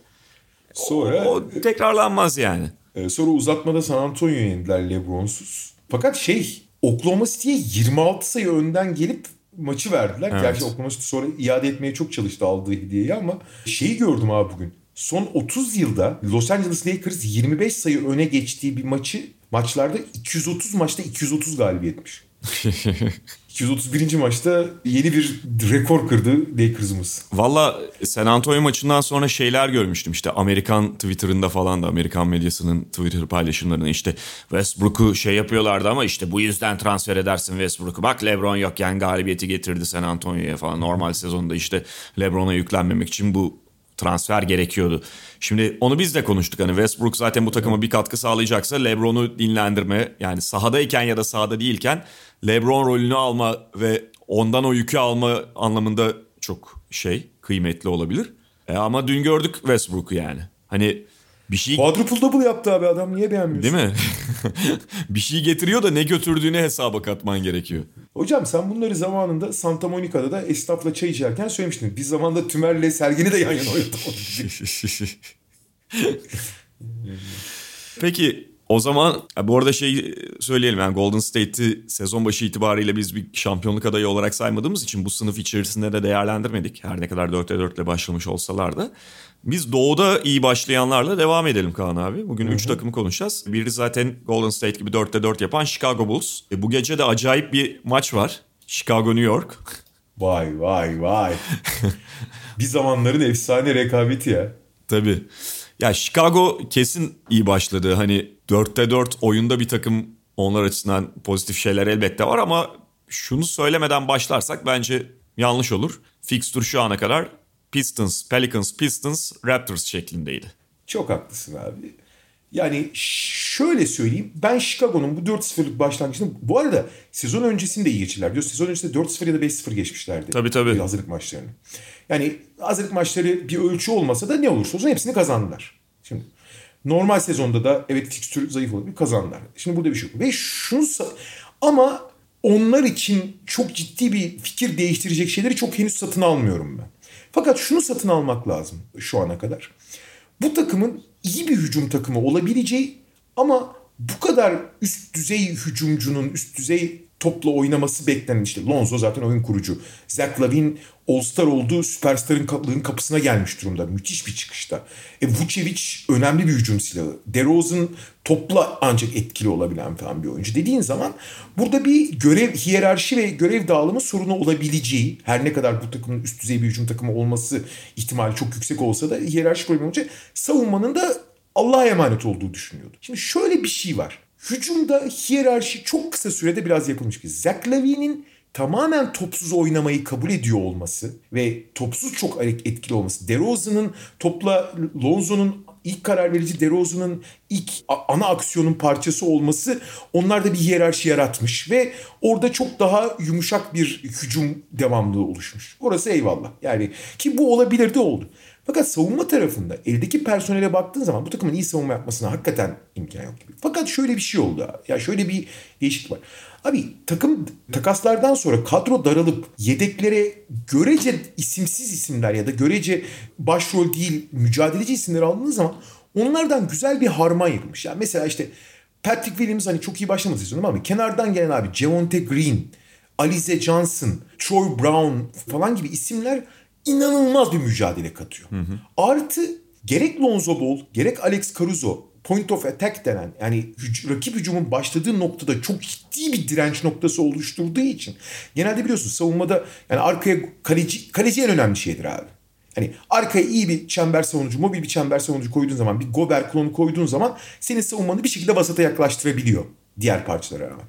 Speaker 2: Sonra
Speaker 1: o, o tekrarlanmaz yani.
Speaker 2: E, sonra uzatmada San Antonio'yu yendiler LeBron'suz. Fakat şey Oklahoma City'ye 26 sayı önden gelip maçı verdiler. Evet. Gerçi Oklahoma City sonra iade etmeye çok çalıştı aldığı hediyeyi ama şeyi gördüm abi bugün. Son 30 yılda Los Angeles Lakers 25 sayı öne geçtiği bir maçı maçlarda 230 maçta 230 galibiyetmiş. [LAUGHS] 231. maçta yeni bir rekor kırdı Lakers'ımız.
Speaker 1: Valla San Antonio maçından sonra şeyler görmüştüm işte Amerikan Twitter'ında falan da Amerikan medyasının Twitter paylaşımlarında işte Westbrook'u şey yapıyorlardı ama işte bu yüzden transfer edersin Westbrook'u. Bak LeBron yokken galibiyeti getirdi San Antonio'ya falan normal sezonda işte LeBron'a yüklenmemek için bu transfer gerekiyordu. Şimdi onu biz de konuştuk. Hani Westbrook zaten bu takıma bir katkı sağlayacaksa LeBron'u dinlendirme yani sahadayken ya da sahada değilken LeBron rolünü alma ve ondan o yükü alma anlamında çok şey kıymetli olabilir. E ama dün gördük Westbrook'u yani. Hani bir şey...
Speaker 2: Quadruple double yaptı abi adam niye beğenmiyorsun?
Speaker 1: Değil mi? [LAUGHS] bir şey getiriyor da ne götürdüğünü hesaba katman gerekiyor.
Speaker 2: Hocam sen bunları zamanında Santa Monica'da da esnafla çay içerken söylemiştin. Biz zamanında Tümer'le Sergen'i de yan yana. [LAUGHS]
Speaker 1: Peki o zaman bu arada şey söyleyelim yani Golden State'i sezon başı itibariyle biz bir şampiyonluk adayı olarak saymadığımız için bu sınıf içerisinde de değerlendirmedik. Her ne kadar 4'te 4 ile başlamış olsalar da. Biz doğuda iyi başlayanlarla devam edelim Kaan abi. Bugün 3 takımı konuşacağız. Biri zaten Golden State gibi 4'te 4 yapan Chicago Bulls. E, bu gece de acayip bir maç var. Chicago New York. [LAUGHS]
Speaker 2: Vay vay vay. bir zamanların efsane rekabeti ya.
Speaker 1: Tabii. Ya Chicago kesin iyi başladı. Hani 4'te 4 oyunda bir takım onlar açısından pozitif şeyler elbette var ama şunu söylemeden başlarsak bence yanlış olur. Fixture şu ana kadar Pistons, Pelicans, Pistons, Raptors şeklindeydi.
Speaker 2: Çok haklısın abi. Yani şöyle söyleyeyim. Ben Chicago'nun bu 4-0'lık başlangıcını bu arada sezon öncesinde iyi geçirdiler. Biliyorsun sezon öncesinde 4-0 ya da 5-0 geçmişlerdi.
Speaker 1: Tabii tabii.
Speaker 2: Hazırlık maçlarını. Yani hazırlık maçları bir ölçü olmasa da ne olursa olsun hepsini kazandılar. Şimdi normal sezonda da evet fikstür zayıf olabilir kazandılar. Şimdi burada bir şey yok. Ve şunu ama onlar için çok ciddi bir fikir değiştirecek şeyleri çok henüz satın almıyorum ben. Fakat şunu satın almak lazım şu ana kadar. Bu takımın iyi bir hücum takımı olabileceği ama bu kadar üst düzey hücumcunun, üst düzey topla oynaması beklenen işte Lonzo zaten oyun kurucu. Zach Lavin All-Star oldu. Süperstarın kapısına gelmiş durumda. Müthiş bir çıkışta. E, Vucevic önemli bir hücum silahı. DeRozan topla ancak etkili olabilen falan bir oyuncu. Dediğin zaman burada bir görev hiyerarşi ve görev dağılımı sorunu olabileceği her ne kadar bu takımın üst düzey bir hücum takımı olması ihtimali çok yüksek olsa da hiyerarşi problemi olunca savunmanın da Allah'a emanet olduğu düşünüyordu. Şimdi şöyle bir şey var. Hücumda hiyerarşi çok kısa sürede biraz yapılmış ki. Zach Lavin'in tamamen topsuz oynamayı kabul ediyor olması ve topsuz çok etkili olması. DeRozan'ın topla Lonzo'nun ilk karar verici DeRozan'ın ilk ana aksiyonun parçası olması onlarda bir hiyerarşi yaratmış ve orada çok daha yumuşak bir hücum devamlılığı oluşmuş. Orası eyvallah. Yani ki bu olabilirdi oldu. Fakat savunma tarafında eldeki personele baktığın zaman bu takımın iyi savunma yapmasına hakikaten imkan yok gibi. Fakat şöyle bir şey oldu. Ya şöyle bir değişiklik var. Abi takım takaslardan sonra kadro daralıp yedeklere görece isimsiz isimler ya da görece başrol değil mücadeleci isimler aldığınız zaman onlardan güzel bir harman yapılmış. Yani mesela işte Patrick Williams hani çok iyi başlamadı sezonu ama kenardan gelen abi Javonte Green, Alize Johnson, Troy Brown falan gibi isimler inanılmaz bir mücadele katıyor. Hı hı. Artı gerek Lonzo Ball gerek Alex Caruso point of attack denen yani rakip hücumun başladığı noktada çok ciddi bir direnç noktası oluşturduğu için genelde biliyorsun savunmada yani arkaya kaleci, kaleci en önemli şeydir abi. Hani arkaya iyi bir çember savunucu, mobil bir çember savunucu koyduğun zaman, bir Gober klonu koyduğun zaman senin savunmanı bir şekilde vasata yaklaştırabiliyor diğer parçalara rağmen.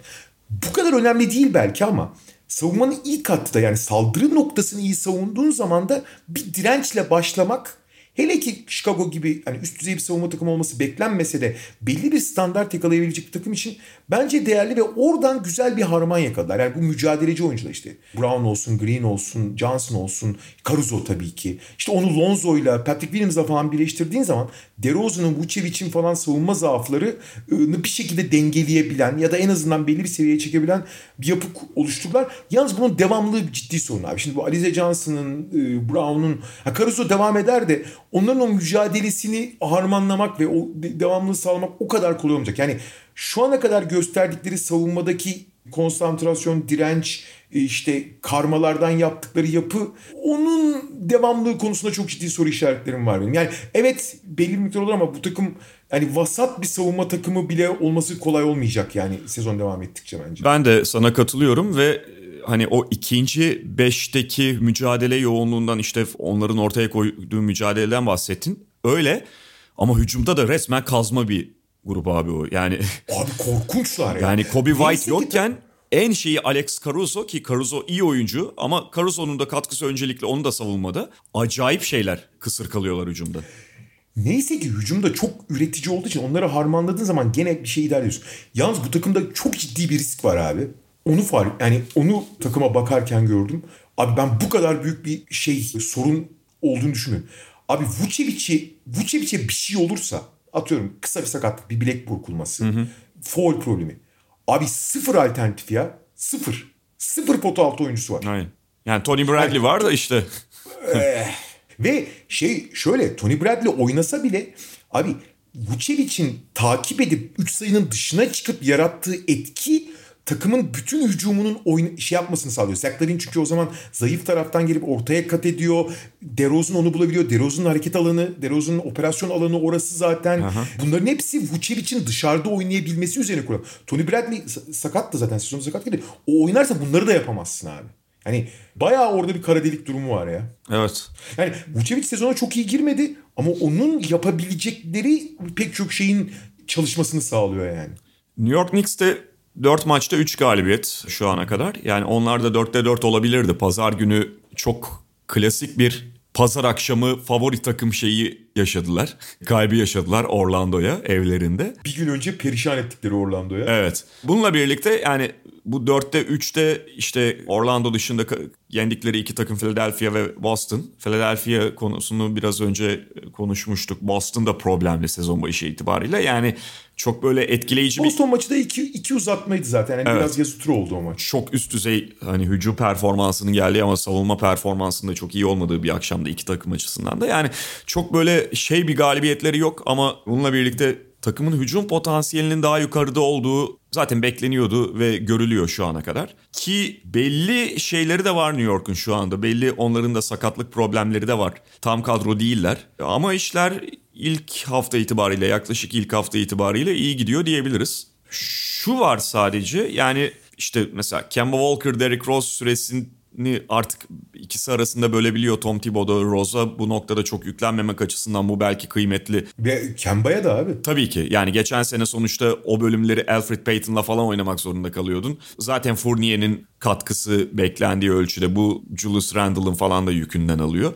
Speaker 2: Bu kadar önemli değil belki ama savunmanın ilk hattı yani saldırı noktasını iyi savunduğun zaman da bir dirençle başlamak Hele ki Chicago gibi hani üst düzey bir savunma takımı olması beklenmese de belli bir standart yakalayabilecek bir takım için bence değerli ve oradan güzel bir harman yakaladılar. Yani bu mücadeleci oyuncular işte Brown olsun, Green olsun, Johnson olsun, Caruso tabii ki. İşte onu Lonzo'yla, Patrick Williams'la falan birleştirdiğin zaman DeRozan'ın, Vucevic'in falan savunma zaaflarını bir şekilde dengeleyebilen ya da en azından belli bir seviyeye çekebilen bir yapı oluşturdular. Yalnız bunun devamlılığı ciddi sorun abi. Şimdi bu Alize Johnson'ın, Brown'un, Caruso devam eder de onların o mücadelesini harmanlamak ve o devamlılığı sağlamak o kadar kolay olmayacak. Yani şu ana kadar gösterdikleri savunmadaki konsantrasyon, direnç, işte karmalardan yaptıkları yapı onun devamlılığı konusunda çok ciddi soru işaretlerim var benim. Yani evet belli bir miktar olur ama bu takım yani vasat bir savunma takımı bile olması kolay olmayacak yani sezon devam ettikçe bence.
Speaker 1: Ben de sana katılıyorum ve hani o ikinci beşteki mücadele yoğunluğundan işte onların ortaya koyduğu mücadeleden bahsettin. Öyle ama hücumda da resmen kazma bir grup abi o. Yani [LAUGHS]
Speaker 2: abi korkunçlar ya.
Speaker 1: Yani Kobe White yokken en şeyi Alex Caruso ki Caruso iyi oyuncu ama Caruso'nun da katkısı öncelikle onu da savunmada. Acayip şeyler kısır kalıyorlar hücumda.
Speaker 2: Neyse ki hücumda çok üretici olduğu için onları harmanladığın zaman gene bir şey ilerliyorsun. Yalnız bu takımda çok ciddi bir risk var abi. Onu fark yani onu takıma bakarken gördüm. Abi ben bu kadar büyük bir şey sorun olduğunu düşünüyorum. Abi Vucevic'e Vucevic'e bir şey olursa atıyorum kısa bir sakatlık bir bilek burkulması. Hı hı. Foul problemi. Abi sıfır alternatif ya. Sıfır. Sıfır potu altı oyuncusu var.
Speaker 1: Aynen. Yani Tony Bradley yani, var da işte.
Speaker 2: eh, ve şey şöyle Tony Bradley oynasa bile abi Vucevic'in takip edip 3 sayının dışına çıkıp yarattığı etki takımın bütün hücumunun oyun şey yapmasını sağlıyor. Zach çünkü o zaman zayıf taraftan gelip ortaya kat ediyor. DeRozan onu bulabiliyor. DeRozan'ın hareket alanı, DeRozan'ın operasyon alanı orası zaten. Aha. Bunların hepsi Vucevic'in dışarıda oynayabilmesi üzerine kuruyor. Tony Bradley sakat da zaten sezonu sakat geldi. O oynarsa bunları da yapamazsın abi. Yani bayağı orada bir kara delik durumu var ya.
Speaker 1: Evet.
Speaker 2: Yani Vucevic sezona çok iyi girmedi ama onun yapabilecekleri pek çok şeyin çalışmasını sağlıyor yani.
Speaker 1: New York Knicks'te 4 maçta 3 galibiyet şu ana kadar. Yani onlar da 4'te 4 olabilirdi. Pazar günü çok klasik bir pazar akşamı favori takım şeyi yaşadılar. Kaybı yaşadılar Orlando'ya evlerinde.
Speaker 2: Bir gün önce perişan ettikleri Orlando'ya.
Speaker 1: Evet. Bununla birlikte yani bu dörtte üçte işte Orlando dışında yendikleri iki takım Philadelphia ve Boston. Philadelphia konusunu biraz önce konuşmuştuk. Boston da problemli sezon başı itibariyle. Yani çok böyle etkileyici
Speaker 2: Boston bir... maçı da iki, iki uzatmaydı zaten. Yani evet. Biraz yazı oldu o maç.
Speaker 1: Çok üst düzey hani hücum performansının geldiği ama savunma performansında çok iyi olmadığı bir akşamda iki takım açısından da. Yani çok böyle şey bir galibiyetleri yok ama bununla birlikte takımın hücum potansiyelinin daha yukarıda olduğu zaten bekleniyordu ve görülüyor şu ana kadar. Ki belli şeyleri de var New York'un şu anda. Belli onların da sakatlık problemleri de var. Tam kadro değiller. Ama işler ilk hafta itibariyle yaklaşık ilk hafta itibariyle iyi gidiyor diyebiliriz. Şu var sadece yani işte mesela Kemba Walker, Derrick Rose süresini artık ikisi arasında bölebiliyor Tom Thibodeau. Rose'a bu noktada çok yüklenmemek açısından bu belki kıymetli.
Speaker 2: Kemba'ya da abi.
Speaker 1: Tabii ki yani geçen sene sonuçta o bölümleri Alfred Payton'la falan oynamak zorunda kalıyordun. Zaten Fournier'in katkısı beklendiği ölçüde bu Julius Randle'ın falan da yükünden alıyor.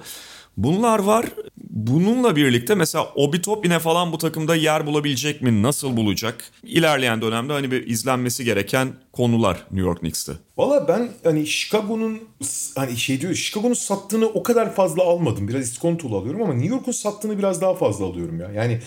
Speaker 1: Bunlar var. Bununla birlikte mesela Obi Toppin'e falan bu takımda yer bulabilecek mi? Nasıl bulacak? İlerleyen dönemde hani bir izlenmesi gereken konular New York Knicks'te.
Speaker 2: Valla ben hani Chicago'nun hani şey diyor Chicago'nun sattığını o kadar fazla almadım. Biraz iskontolu alıyorum ama New York'un sattığını biraz daha fazla alıyorum ya. Yani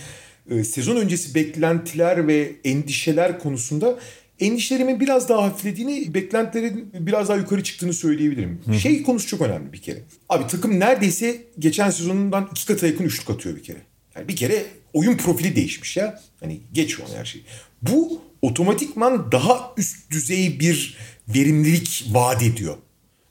Speaker 2: e, sezon öncesi beklentiler ve endişeler konusunda endişelerimin biraz daha hafiflediğini, beklentilerin biraz daha yukarı çıktığını söyleyebilirim. Hı. Şey konusu çok önemli bir kere. Abi takım neredeyse geçen sezonundan iki kata yakın üçlük atıyor bir kere. Yani bir kere oyun profili değişmiş ya. Hani geç onu her şey. Bu otomatikman daha üst düzey bir verimlilik vaat ediyor.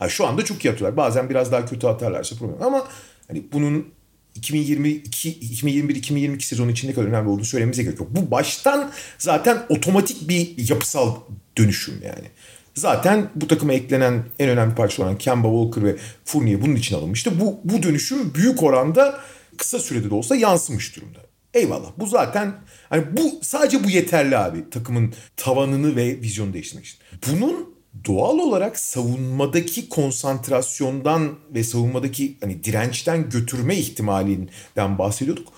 Speaker 2: Yani şu anda çok iyi atıyorlar. Bazen biraz daha kötü atarlarsa problem. Ama hani bunun 2022 2021 2022 sezonu içinde kadar önemli olduğunu söylememize gerek yok. Bu baştan zaten otomatik bir yapısal dönüşüm yani. Zaten bu takıma eklenen en önemli parça olan Kemba Walker ve Fournier bunun için alınmıştı. Bu, bu dönüşüm büyük oranda kısa sürede de olsa yansımış durumda. Eyvallah. Bu zaten hani bu sadece bu yeterli abi takımın tavanını ve vizyonu değiştirmek için. Bunun doğal olarak savunmadaki konsantrasyondan ve savunmadaki hani dirençten götürme ihtimalinden bahsediyorduk.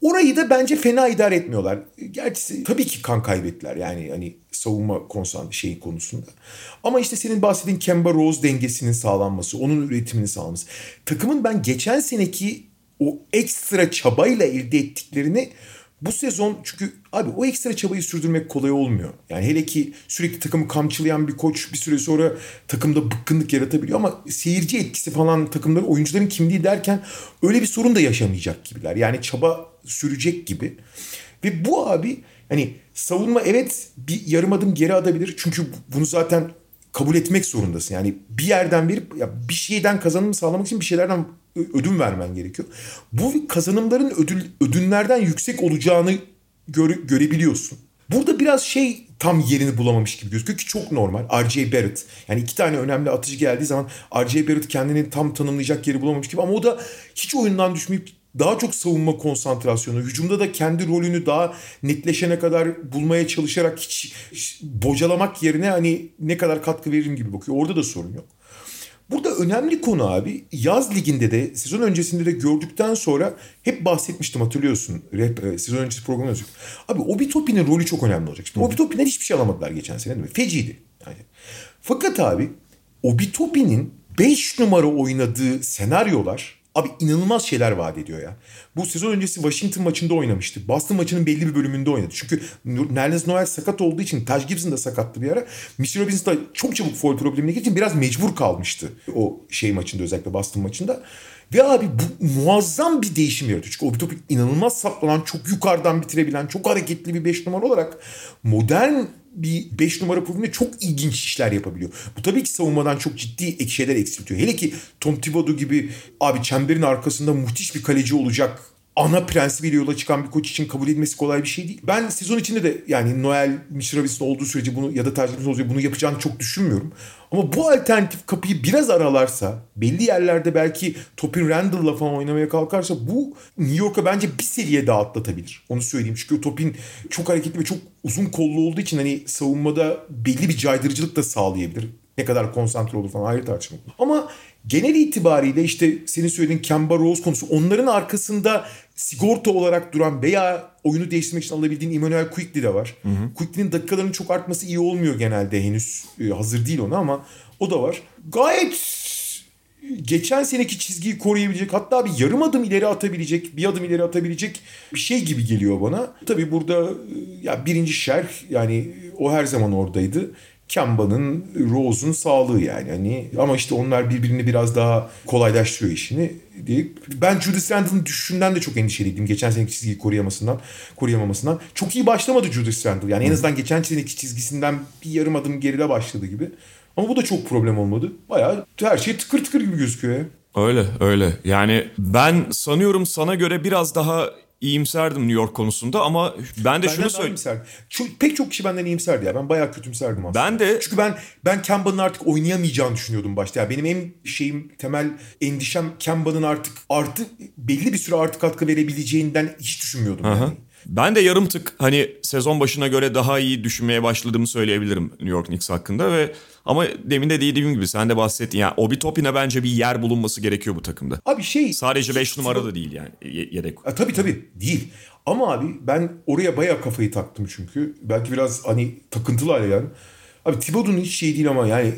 Speaker 2: Orayı da bence fena idare etmiyorlar. Gerçi tabii ki kan kaybettiler yani hani savunma konsan şeyi konusunda. Ama işte senin bahsettiğin Kemba Rose dengesinin sağlanması, onun üretiminin sağlanması. Takımın ben geçen seneki o ekstra çabayla elde ettiklerini bu sezon çünkü abi o ekstra çabayı sürdürmek kolay olmuyor. Yani hele ki sürekli takımı kamçılayan bir koç bir süre sonra takımda bıkkınlık yaratabiliyor ama seyirci etkisi falan takımların oyuncuların kimliği derken öyle bir sorun da yaşamayacak gibiler. Yani çaba sürecek gibi. Ve bu abi hani savunma evet bir yarım adım geri atabilir. Çünkü bunu zaten kabul etmek zorundasın. Yani bir yerden verip ya bir şeyden kazanım sağlamak için bir şeylerden ödün vermen gerekiyor. Bu kazanımların ödül, ödünlerden yüksek olacağını göre, görebiliyorsun. Burada biraz şey tam yerini bulamamış gibi gözüküyor ki çok normal. R.J. Barrett yani iki tane önemli atıcı geldiği zaman R.J. Barrett kendini tam tanımlayacak yeri bulamamış gibi ama o da hiç oyundan düşmeyip daha çok savunma konsantrasyonu, hücumda da kendi rolünü daha netleşene kadar bulmaya çalışarak hiç, hiç bocalamak yerine hani ne kadar katkı veririm gibi bakıyor. Orada da sorun yok. Burada önemli konu abi yaz liginde de sezon öncesinde de gördükten sonra hep bahsetmiştim hatırlıyorsun. Rap, e, sezon öncesi programı yazıyor. Abi Obi Toppin'in rolü çok önemli olacak. Şimdi Obi Toppin'den hiçbir şey alamadılar geçen sene değil mi? Feciydi. Yani. Fakat abi Obi Toppin'in 5 numara oynadığı senaryolar Abi inanılmaz şeyler vaat ediyor ya. Bu sezon öncesi Washington maçında oynamıştı. Boston maçının belli bir bölümünde oynadı. Çünkü Nerlens Noel sakat olduğu için Taj Gibson da sakattı bir ara. Mitchell Robinson da çok çabuk foul problemine için biraz mecbur kalmıştı. O şey maçında özellikle Boston maçında. Ve abi bu muazzam bir değişim yaratıyor. Çünkü Obi Toppin inanılmaz saplanan, çok yukarıdan bitirebilen, çok hareketli bir 5 numara olarak modern bir 5 numara profilinde çok ilginç işler yapabiliyor. Bu tabii ki savunmadan çok ciddi şeyler eksiltiyor. Hele ki Tom Thibodeau gibi abi çemberin arkasında muhtiş bir kaleci olacak ana prensibiyle yola çıkan bir koç için kabul edilmesi kolay bir şey değil. Ben sezon içinde de yani Noel Mitchell olduğu sürece bunu ya da tercihimiz olacak bunu yapacağını çok düşünmüyorum. Ama bu alternatif kapıyı biraz aralarsa belli yerlerde belki Topin Randall'la falan oynamaya kalkarsa bu New York'a bence bir seviye daha atlatabilir. Onu söyleyeyim. Çünkü Topin çok hareketli ve çok uzun kollu olduğu için hani savunmada belli bir caydırıcılık da sağlayabilir. Ne kadar konsantre olur falan ayrı tartışma. Ama genel itibariyle işte senin söylediğin Kemba Rose konusu onların arkasında sigorta olarak duran veya oyunu değiştirmek için alabildiğin Emmanuel Quickly de var. Quickly'nin dakikalarının çok artması iyi olmuyor genelde henüz. E, hazır değil ona ama o da var. Gayet geçen seneki çizgiyi koruyabilecek hatta bir yarım adım ileri atabilecek bir adım ileri atabilecek bir şey gibi geliyor bana. Tabii burada e, ya birinci şerh yani o her zaman oradaydı. Kemba'nın, Rose'un sağlığı yani. Hani ama işte onlar birbirini biraz daha kolaylaştırıyor işini. Diye. Ben Judas Randle'ın düşüşünden de çok endişeliydim. Geçen seneki çizgiyi koruyamasından, koruyamamasından. Çok iyi başlamadı Judas Randle. Yani en azından geçen seneki çizgisinden bir yarım adım geride başladı gibi. Ama bu da çok problem olmadı. Bayağı her şey tıkır tıkır gibi gözüküyor ya.
Speaker 1: Öyle öyle. Yani ben sanıyorum sana göre biraz daha iyimserdim New York konusunda ama ben de
Speaker 2: Benden
Speaker 1: şunu söyleyeyim.
Speaker 2: Çok, pek çok kişi benden iyimserdi ya. Ben bayağı kötümserdim aslında.
Speaker 1: Ben de-
Speaker 2: Çünkü ben ben Kemba'nın artık oynayamayacağını düşünüyordum başta. Yani benim en şeyim temel endişem Kemba'nın artık artı belli bir süre artı katkı verebileceğinden hiç düşünmüyordum. Yani.
Speaker 1: Ben de yarım tık hani sezon başına göre daha iyi düşünmeye başladığımı söyleyebilirim New York Knicks hakkında ve ama demin de dediğim gibi sen de bahsettin ya Obi Toppin'e bence bir yer bulunması gerekiyor bu takımda.
Speaker 2: Abi şey...
Speaker 1: Sadece 5 numara da değil yani ye- yedek.
Speaker 2: E, tabii tabii değil. Ama abi ben oraya bayağı kafayı taktım çünkü. Belki biraz hani takıntılı hale geldim. Abi Thibodeau'nun hiç şey değil ama yani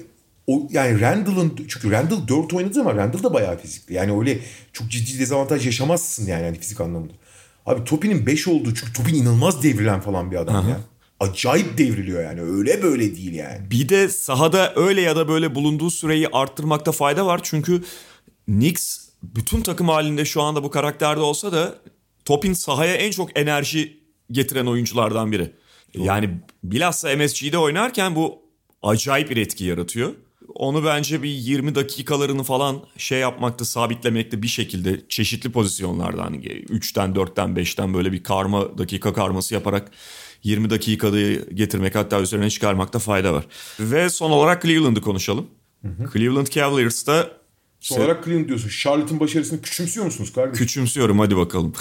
Speaker 2: o yani Randall'ın çünkü Randall 4 oynadı ama Randall da bayağı fizikli. Yani öyle çok ciddi dezavantaj yaşamazsın yani hani fizik anlamında. Abi Topin'in 5 olduğu çünkü Topin inanılmaz devrilen falan bir adam ya. Acayip devriliyor yani öyle böyle değil yani.
Speaker 1: Bir de sahada öyle ya da böyle bulunduğu süreyi arttırmakta fayda var. Çünkü Knicks bütün takım halinde şu anda bu karakterde olsa da Topin sahaya en çok enerji getiren oyunculardan biri. Yani bilhassa MSG'de oynarken bu acayip bir etki yaratıyor. Onu bence bir 20 dakikalarını falan şey yapmakta, sabitlemekte bir şekilde çeşitli pozisyonlardan hani 3'ten, 4'ten, 5'ten böyle bir karma, dakika karması yaparak 20 dakikada getirmek hatta üzerine çıkarmakta fayda var. Ve son olarak Cleveland'ı konuşalım. Cleveland Cavaliers'ta
Speaker 2: Son olarak Cleveland diyorsun. Charlotte'ın başarısını küçümsüyor musunuz kardeşim?
Speaker 1: küçümsüyorum hadi bakalım.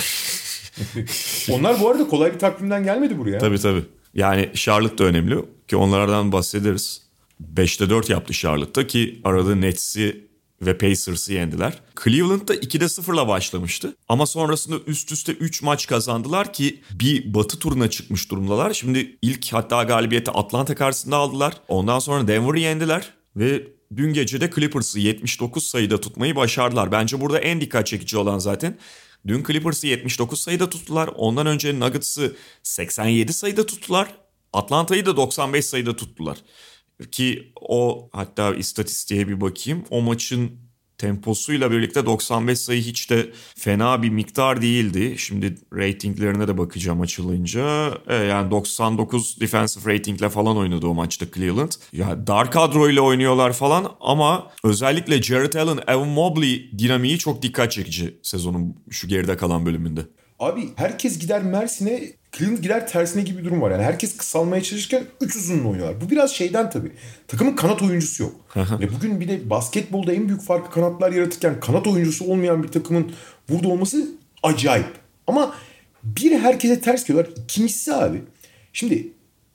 Speaker 1: [LAUGHS]
Speaker 2: Onlar bu arada kolay bir takvimden gelmedi buraya.
Speaker 1: tabii tabii. Yani Charlotte da önemli ki onlardan bahsederiz. 5'te 4 yaptı Charlotte'da ki aradı Nets'i ve Pacers'ı yendiler. Cleveland da 2'de 0'la başlamıştı. Ama sonrasında üst üste 3 maç kazandılar ki bir batı turuna çıkmış durumdalar. Şimdi ilk hatta galibiyeti Atlanta karşısında aldılar. Ondan sonra Denver'ı yendiler ve dün gece de Clippers'ı 79 sayıda tutmayı başardılar. Bence burada en dikkat çekici olan zaten Dün Clippers'ı 79 sayıda tuttular. Ondan önce Nuggets'ı 87 sayıda tuttular. Atlanta'yı da 95 sayıda tuttular. Ki o hatta istatistiğe bir bakayım. O maçın temposuyla birlikte 95 sayı hiç de fena bir miktar değildi. Şimdi ratinglerine de bakacağım açılınca. E, yani 99 defensive ratingle falan oynadı o maçta Cleveland. Ya dar kadroyla oynuyorlar falan ama özellikle Jared Allen, Evan Mobley dinamiği çok dikkat çekici sezonun şu geride kalan bölümünde.
Speaker 2: Abi herkes gider Mersin'e, Cleveland gider tersine gibi bir durum var. Yani herkes kısalmaya çalışırken 3 uzunlu oynuyorlar. Bu biraz şeyden tabii. Takımın kanat oyuncusu yok. Ve bugün bir de basketbolda en büyük farkı kanatlar yaratırken kanat oyuncusu olmayan bir takımın burada olması acayip. Ama bir herkese ters diyorlar. İkincisi abi. Şimdi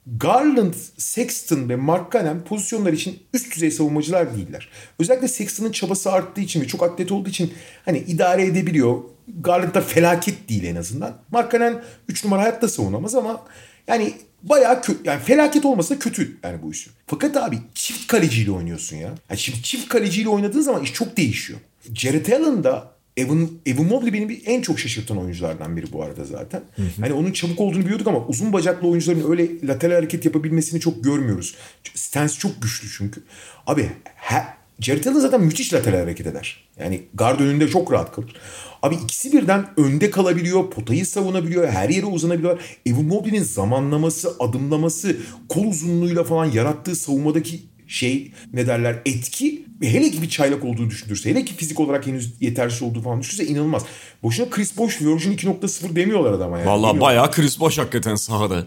Speaker 2: Garland, Sexton ve Mark Cannon pozisyonlar için üst düzey savunmacılar değiller. Özellikle Sexton'ın çabası arttığı için ve çok atlet olduğu için hani idare edebiliyor. Garland da felaket değil en azından. Mark Cannon 3 numara hayatta savunamaz ama yani bayağı kötü. Yani felaket olmasa kötü yani bu işi. Fakat abi çift kaleciyle oynuyorsun ya. Yani şimdi çift kaleciyle oynadığın zaman iş çok değişiyor. Jared Allen da Evan, Evan Mobley benim en çok şaşırtan oyunculardan biri bu arada zaten. Hani onun çabuk olduğunu biliyorduk ama uzun bacaklı oyuncuların öyle lateral hareket yapabilmesini çok görmüyoruz. Stance çok güçlü çünkü. Abi he, Jared Allen zaten müthiş lateral hareket eder. Yani guard önünde çok rahat kalır. Abi ikisi birden önde kalabiliyor, potayı savunabiliyor, her yere uzanabiliyor. Evan Mobley'nin zamanlaması, adımlaması, kol uzunluğuyla falan yarattığı savunmadaki şey ne derler etki hele ki bir çaylak olduğu düşünürse hele ki fizik olarak henüz yetersiz olduğu falan düşünürse inanılmaz. Boşuna Chris Bosh version 2.0 demiyorlar adama yani. Demiyorlar.
Speaker 1: bayağı Chris Bosh hakikaten sahada.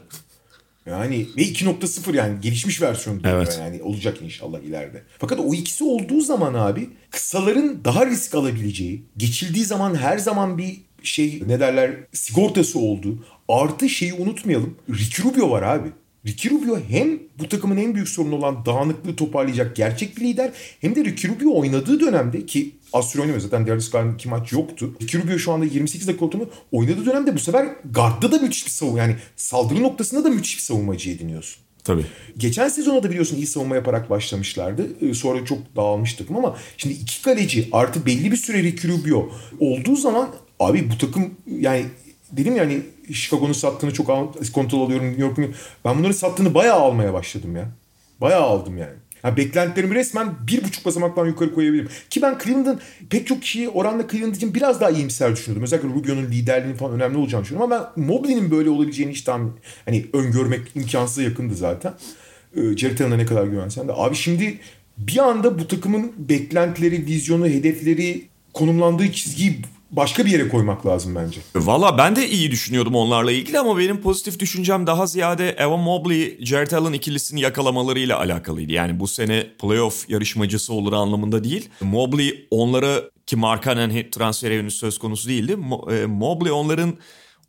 Speaker 2: Yani ve 2.0 yani gelişmiş versiyon diyor
Speaker 1: Evet.
Speaker 2: yani olacak inşallah ileride. Fakat o ikisi olduğu zaman abi kısaların daha risk alabileceği, geçildiği zaman her zaman bir şey ne derler sigortası olduğu artı şeyi unutmayalım. Ricky Rubio var abi. Ricky Rubio hem bu takımın en büyük sorunu olan dağınıklığı toparlayacak gerçek bir lider hem de Ricky Rubio oynadığı dönemde ki az süre oynamıyor zaten Darius Garland'ın iki maç yoktu. Ricky Rubio şu anda 28 dakika ortamı oynadığı dönemde bu sefer guardda da müthiş bir savunma yani saldırı noktasında da müthiş bir savunmacı ediniyorsun.
Speaker 1: Tabii.
Speaker 2: Geçen sezona da biliyorsun iyi savunma yaparak başlamışlardı. Ee, Sonra çok dağılmış takım ama şimdi iki kaleci artı belli bir süre Ricky Rubio olduğu zaman abi bu takım yani dedim yani Chicago'nun sattığını çok kontrol alıyorum New York'un. Ben bunların sattığını bayağı almaya başladım ya. Bayağı aldım yani. Ya beklentilerimi resmen bir buçuk basamaktan yukarı koyabilirim. Ki ben Cleveland'ın pek çok kişiyi oranla Cleveland için biraz daha iyimser düşünüyordum. Özellikle Rubio'nun liderliğinin falan önemli olacağını düşünüyorum. Ama ben Mobley'nin böyle olabileceğini hiç tahmin, hani öngörmek imkansıza yakındı zaten. Ee, ne kadar güvensen de. Abi şimdi bir anda bu takımın beklentileri, vizyonu, hedefleri, konumlandığı çizgiyi başka bir yere koymak lazım bence.
Speaker 1: Valla ben de iyi düşünüyordum onlarla ilgili ama benim pozitif düşüncem daha ziyade Evan Mobley, Jared Allen ikilisini yakalamalarıyla alakalıydı. Yani bu sene playoff yarışmacısı olur anlamında değil. Mobley onlara ki Markkanen transferi henüz söz konusu değildi. E, Mobley onların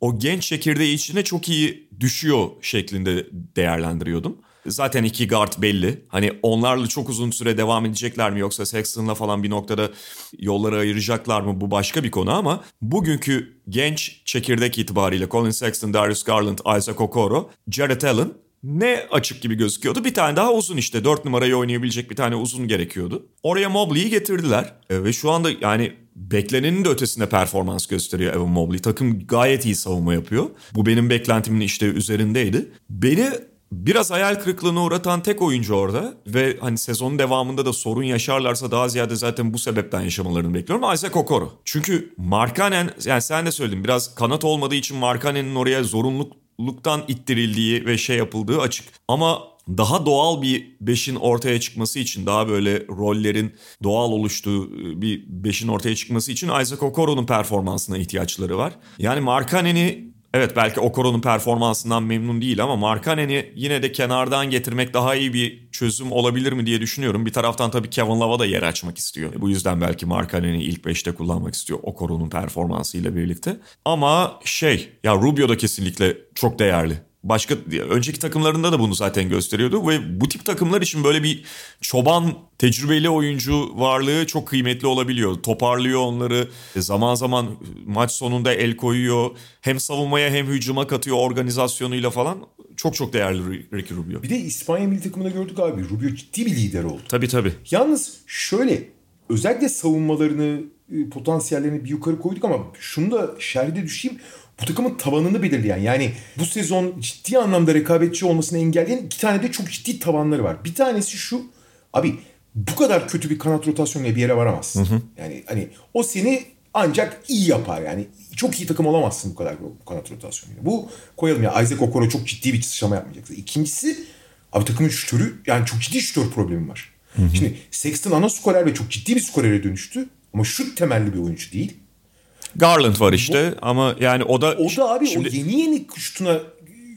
Speaker 1: o genç çekirdeği içine çok iyi düşüyor şeklinde değerlendiriyordum. Zaten iki guard belli. Hani onlarla çok uzun süre devam edecekler mi yoksa Sexton'la falan bir noktada yolları ayıracaklar mı bu başka bir konu ama bugünkü genç çekirdek itibariyle Colin Sexton, Darius Garland, Isaac Okoro, Jared Allen ne açık gibi gözüküyordu. Bir tane daha uzun işte. Dört numarayı oynayabilecek bir tane uzun gerekiyordu. Oraya Mobley'i getirdiler. E, ve şu anda yani beklenenin de ötesinde performans gösteriyor Evan Mobley. Takım gayet iyi savunma yapıyor. Bu benim beklentimin işte üzerindeydi. Beni biraz hayal kırıklığına uğratan tek oyuncu orada ve hani sezonun devamında da sorun yaşarlarsa daha ziyade zaten bu sebepten yaşamalarını bekliyorum. Isaac Okoro. Çünkü Markanen yani sen de söyledin biraz kanat olmadığı için Markanen'in oraya zorunluluktan ittirildiği ve şey yapıldığı açık. Ama daha doğal bir beşin ortaya çıkması için daha böyle rollerin doğal oluştuğu bir beşin ortaya çıkması için Isaac Okoro'nun performansına ihtiyaçları var. Yani Markanen'i Evet belki Okoro'nun performansından memnun değil ama Markkanen'i yine de kenardan getirmek daha iyi bir çözüm olabilir mi diye düşünüyorum. Bir taraftan tabii Kevin Love'a da yer açmak istiyor. Bu yüzden belki Markkanen'i ilk 5'te kullanmak istiyor Okoro'nun performansıyla birlikte. Ama şey ya Rubio da kesinlikle çok değerli başka önceki takımlarında da bunu zaten gösteriyordu ve bu tip takımlar için böyle bir çoban tecrübeli oyuncu varlığı çok kıymetli olabiliyor. Toparlıyor onları. Zaman zaman maç sonunda el koyuyor. Hem savunmaya hem hücuma katıyor organizasyonuyla falan. Çok çok değerli Ricky Rubio.
Speaker 2: Bir de İspanya milli takımında gördük abi. Rubio ciddi bir lider oldu.
Speaker 1: Tabii tabii.
Speaker 2: Yalnız şöyle özellikle savunmalarını potansiyellerini bir yukarı koyduk ama şunu da şeride düşeyim bu takımın tavanını belirleyen yani bu sezon ciddi anlamda rekabetçi olmasını engelleyen iki tane de çok ciddi tavanları var. Bir tanesi şu abi bu kadar kötü bir kanat rotasyonuyla bir yere varamazsın. Hı hı. Yani hani o seni ancak iyi yapar yani. Çok iyi takım olamazsın bu kadar bu kanat rotasyonuyla. Bu koyalım ya Isaac Okoro çok ciddi bir sıçrama yapmayacak. İkincisi abi takımın şütörü yani çok ciddi şütör problemi var. Hı hı. Şimdi Sexton ana skorer ve çok ciddi bir skorere dönüştü. Ama şut temelli bir oyuncu değil.
Speaker 1: Garland var işte bu, ama yani o da...
Speaker 2: O da abi şimdi... o yeni yeni şutuna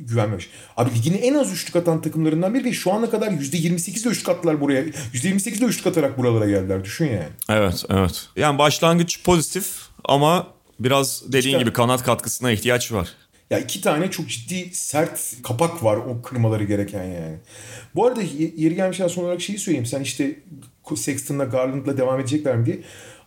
Speaker 2: güvenmemiş. Abi ligin en az üçlük atan takımlarından biri ve şu ana kadar %28'de üçlük attılar buraya. %28'de üçlük atarak buralara geldiler. Düşün yani.
Speaker 1: Evet, evet. Yani başlangıç pozitif ama biraz dediğin işte, gibi kanat katkısına ihtiyaç var.
Speaker 2: Ya iki tane çok ciddi sert kapak var o kırmaları gereken yani. Bu arada yeri gelmişken son olarak şeyi söyleyeyim. Sen işte Sexton'la Garland'la devam edecekler mi diye.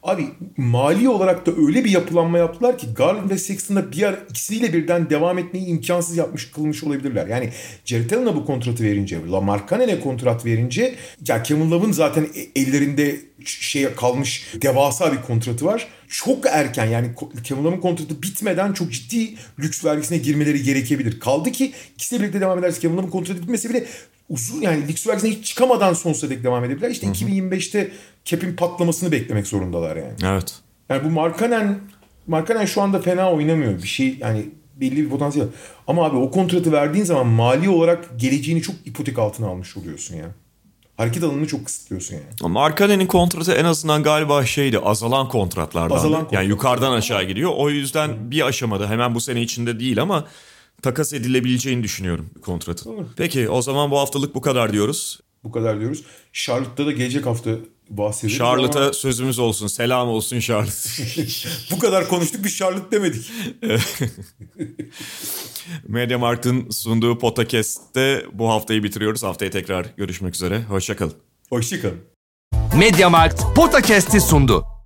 Speaker 2: Abi mali olarak da öyle bir yapılanma yaptılar ki Garland ve Sexton'da bir ara ikisiyle birden devam etmeyi imkansız yapmış kılmış olabilirler. Yani Jared Allen'a bu kontratı verince, Lamar Cannon'e kontrat verince ya Kevin Love'ın zaten e, ellerinde şey kalmış devasa bir kontratı var. Çok erken yani Kevin Love'ın kontratı bitmeden çok ciddi lüks vergisine girmeleri gerekebilir. Kaldı ki ikisi birlikte devam ederse Kevin Love'ın kontratı bitmese bile uzun yani lüks vergisine hiç çıkamadan sonsuza dek devam edebilirler. İşte Hı-hı. 2025'te cap'in patlamasını beklemek zorundalar yani.
Speaker 1: Evet.
Speaker 2: Yani bu Markanen Markanen şu anda fena oynamıyor. Bir şey yani belli bir potansiyel. Ama abi o kontratı verdiğin zaman mali olarak geleceğini çok ipotek altına almış oluyorsun ya. Hareket alanını çok kısıtlıyorsun yani.
Speaker 1: Ama Arkane'nin kontratı en azından galiba şeydi azalan kontratlardan. Azalan kontrat. Yani yukarıdan aşağı gidiyor. O yüzden Hı. bir aşamada hemen bu sene içinde değil ama takas edilebileceğini düşünüyorum kontratın. Olur. Peki o zaman bu haftalık bu kadar diyoruz.
Speaker 2: Bu kadar diyoruz. Charlotte'da da gelecek hafta bahsederiz.
Speaker 1: Charlotte'a ama... sözümüz olsun. Selam olsun Charlotte. [LAUGHS]
Speaker 2: bu kadar konuştuk bir Charlotte demedik. [LAUGHS]
Speaker 1: Mediamarkt'ın sunduğu podcast'te bu haftayı bitiriyoruz. Haftaya tekrar görüşmek üzere. Hoşçakalın.
Speaker 2: Hoşçakalın.
Speaker 3: Mediamarkt Podcast'i sundu.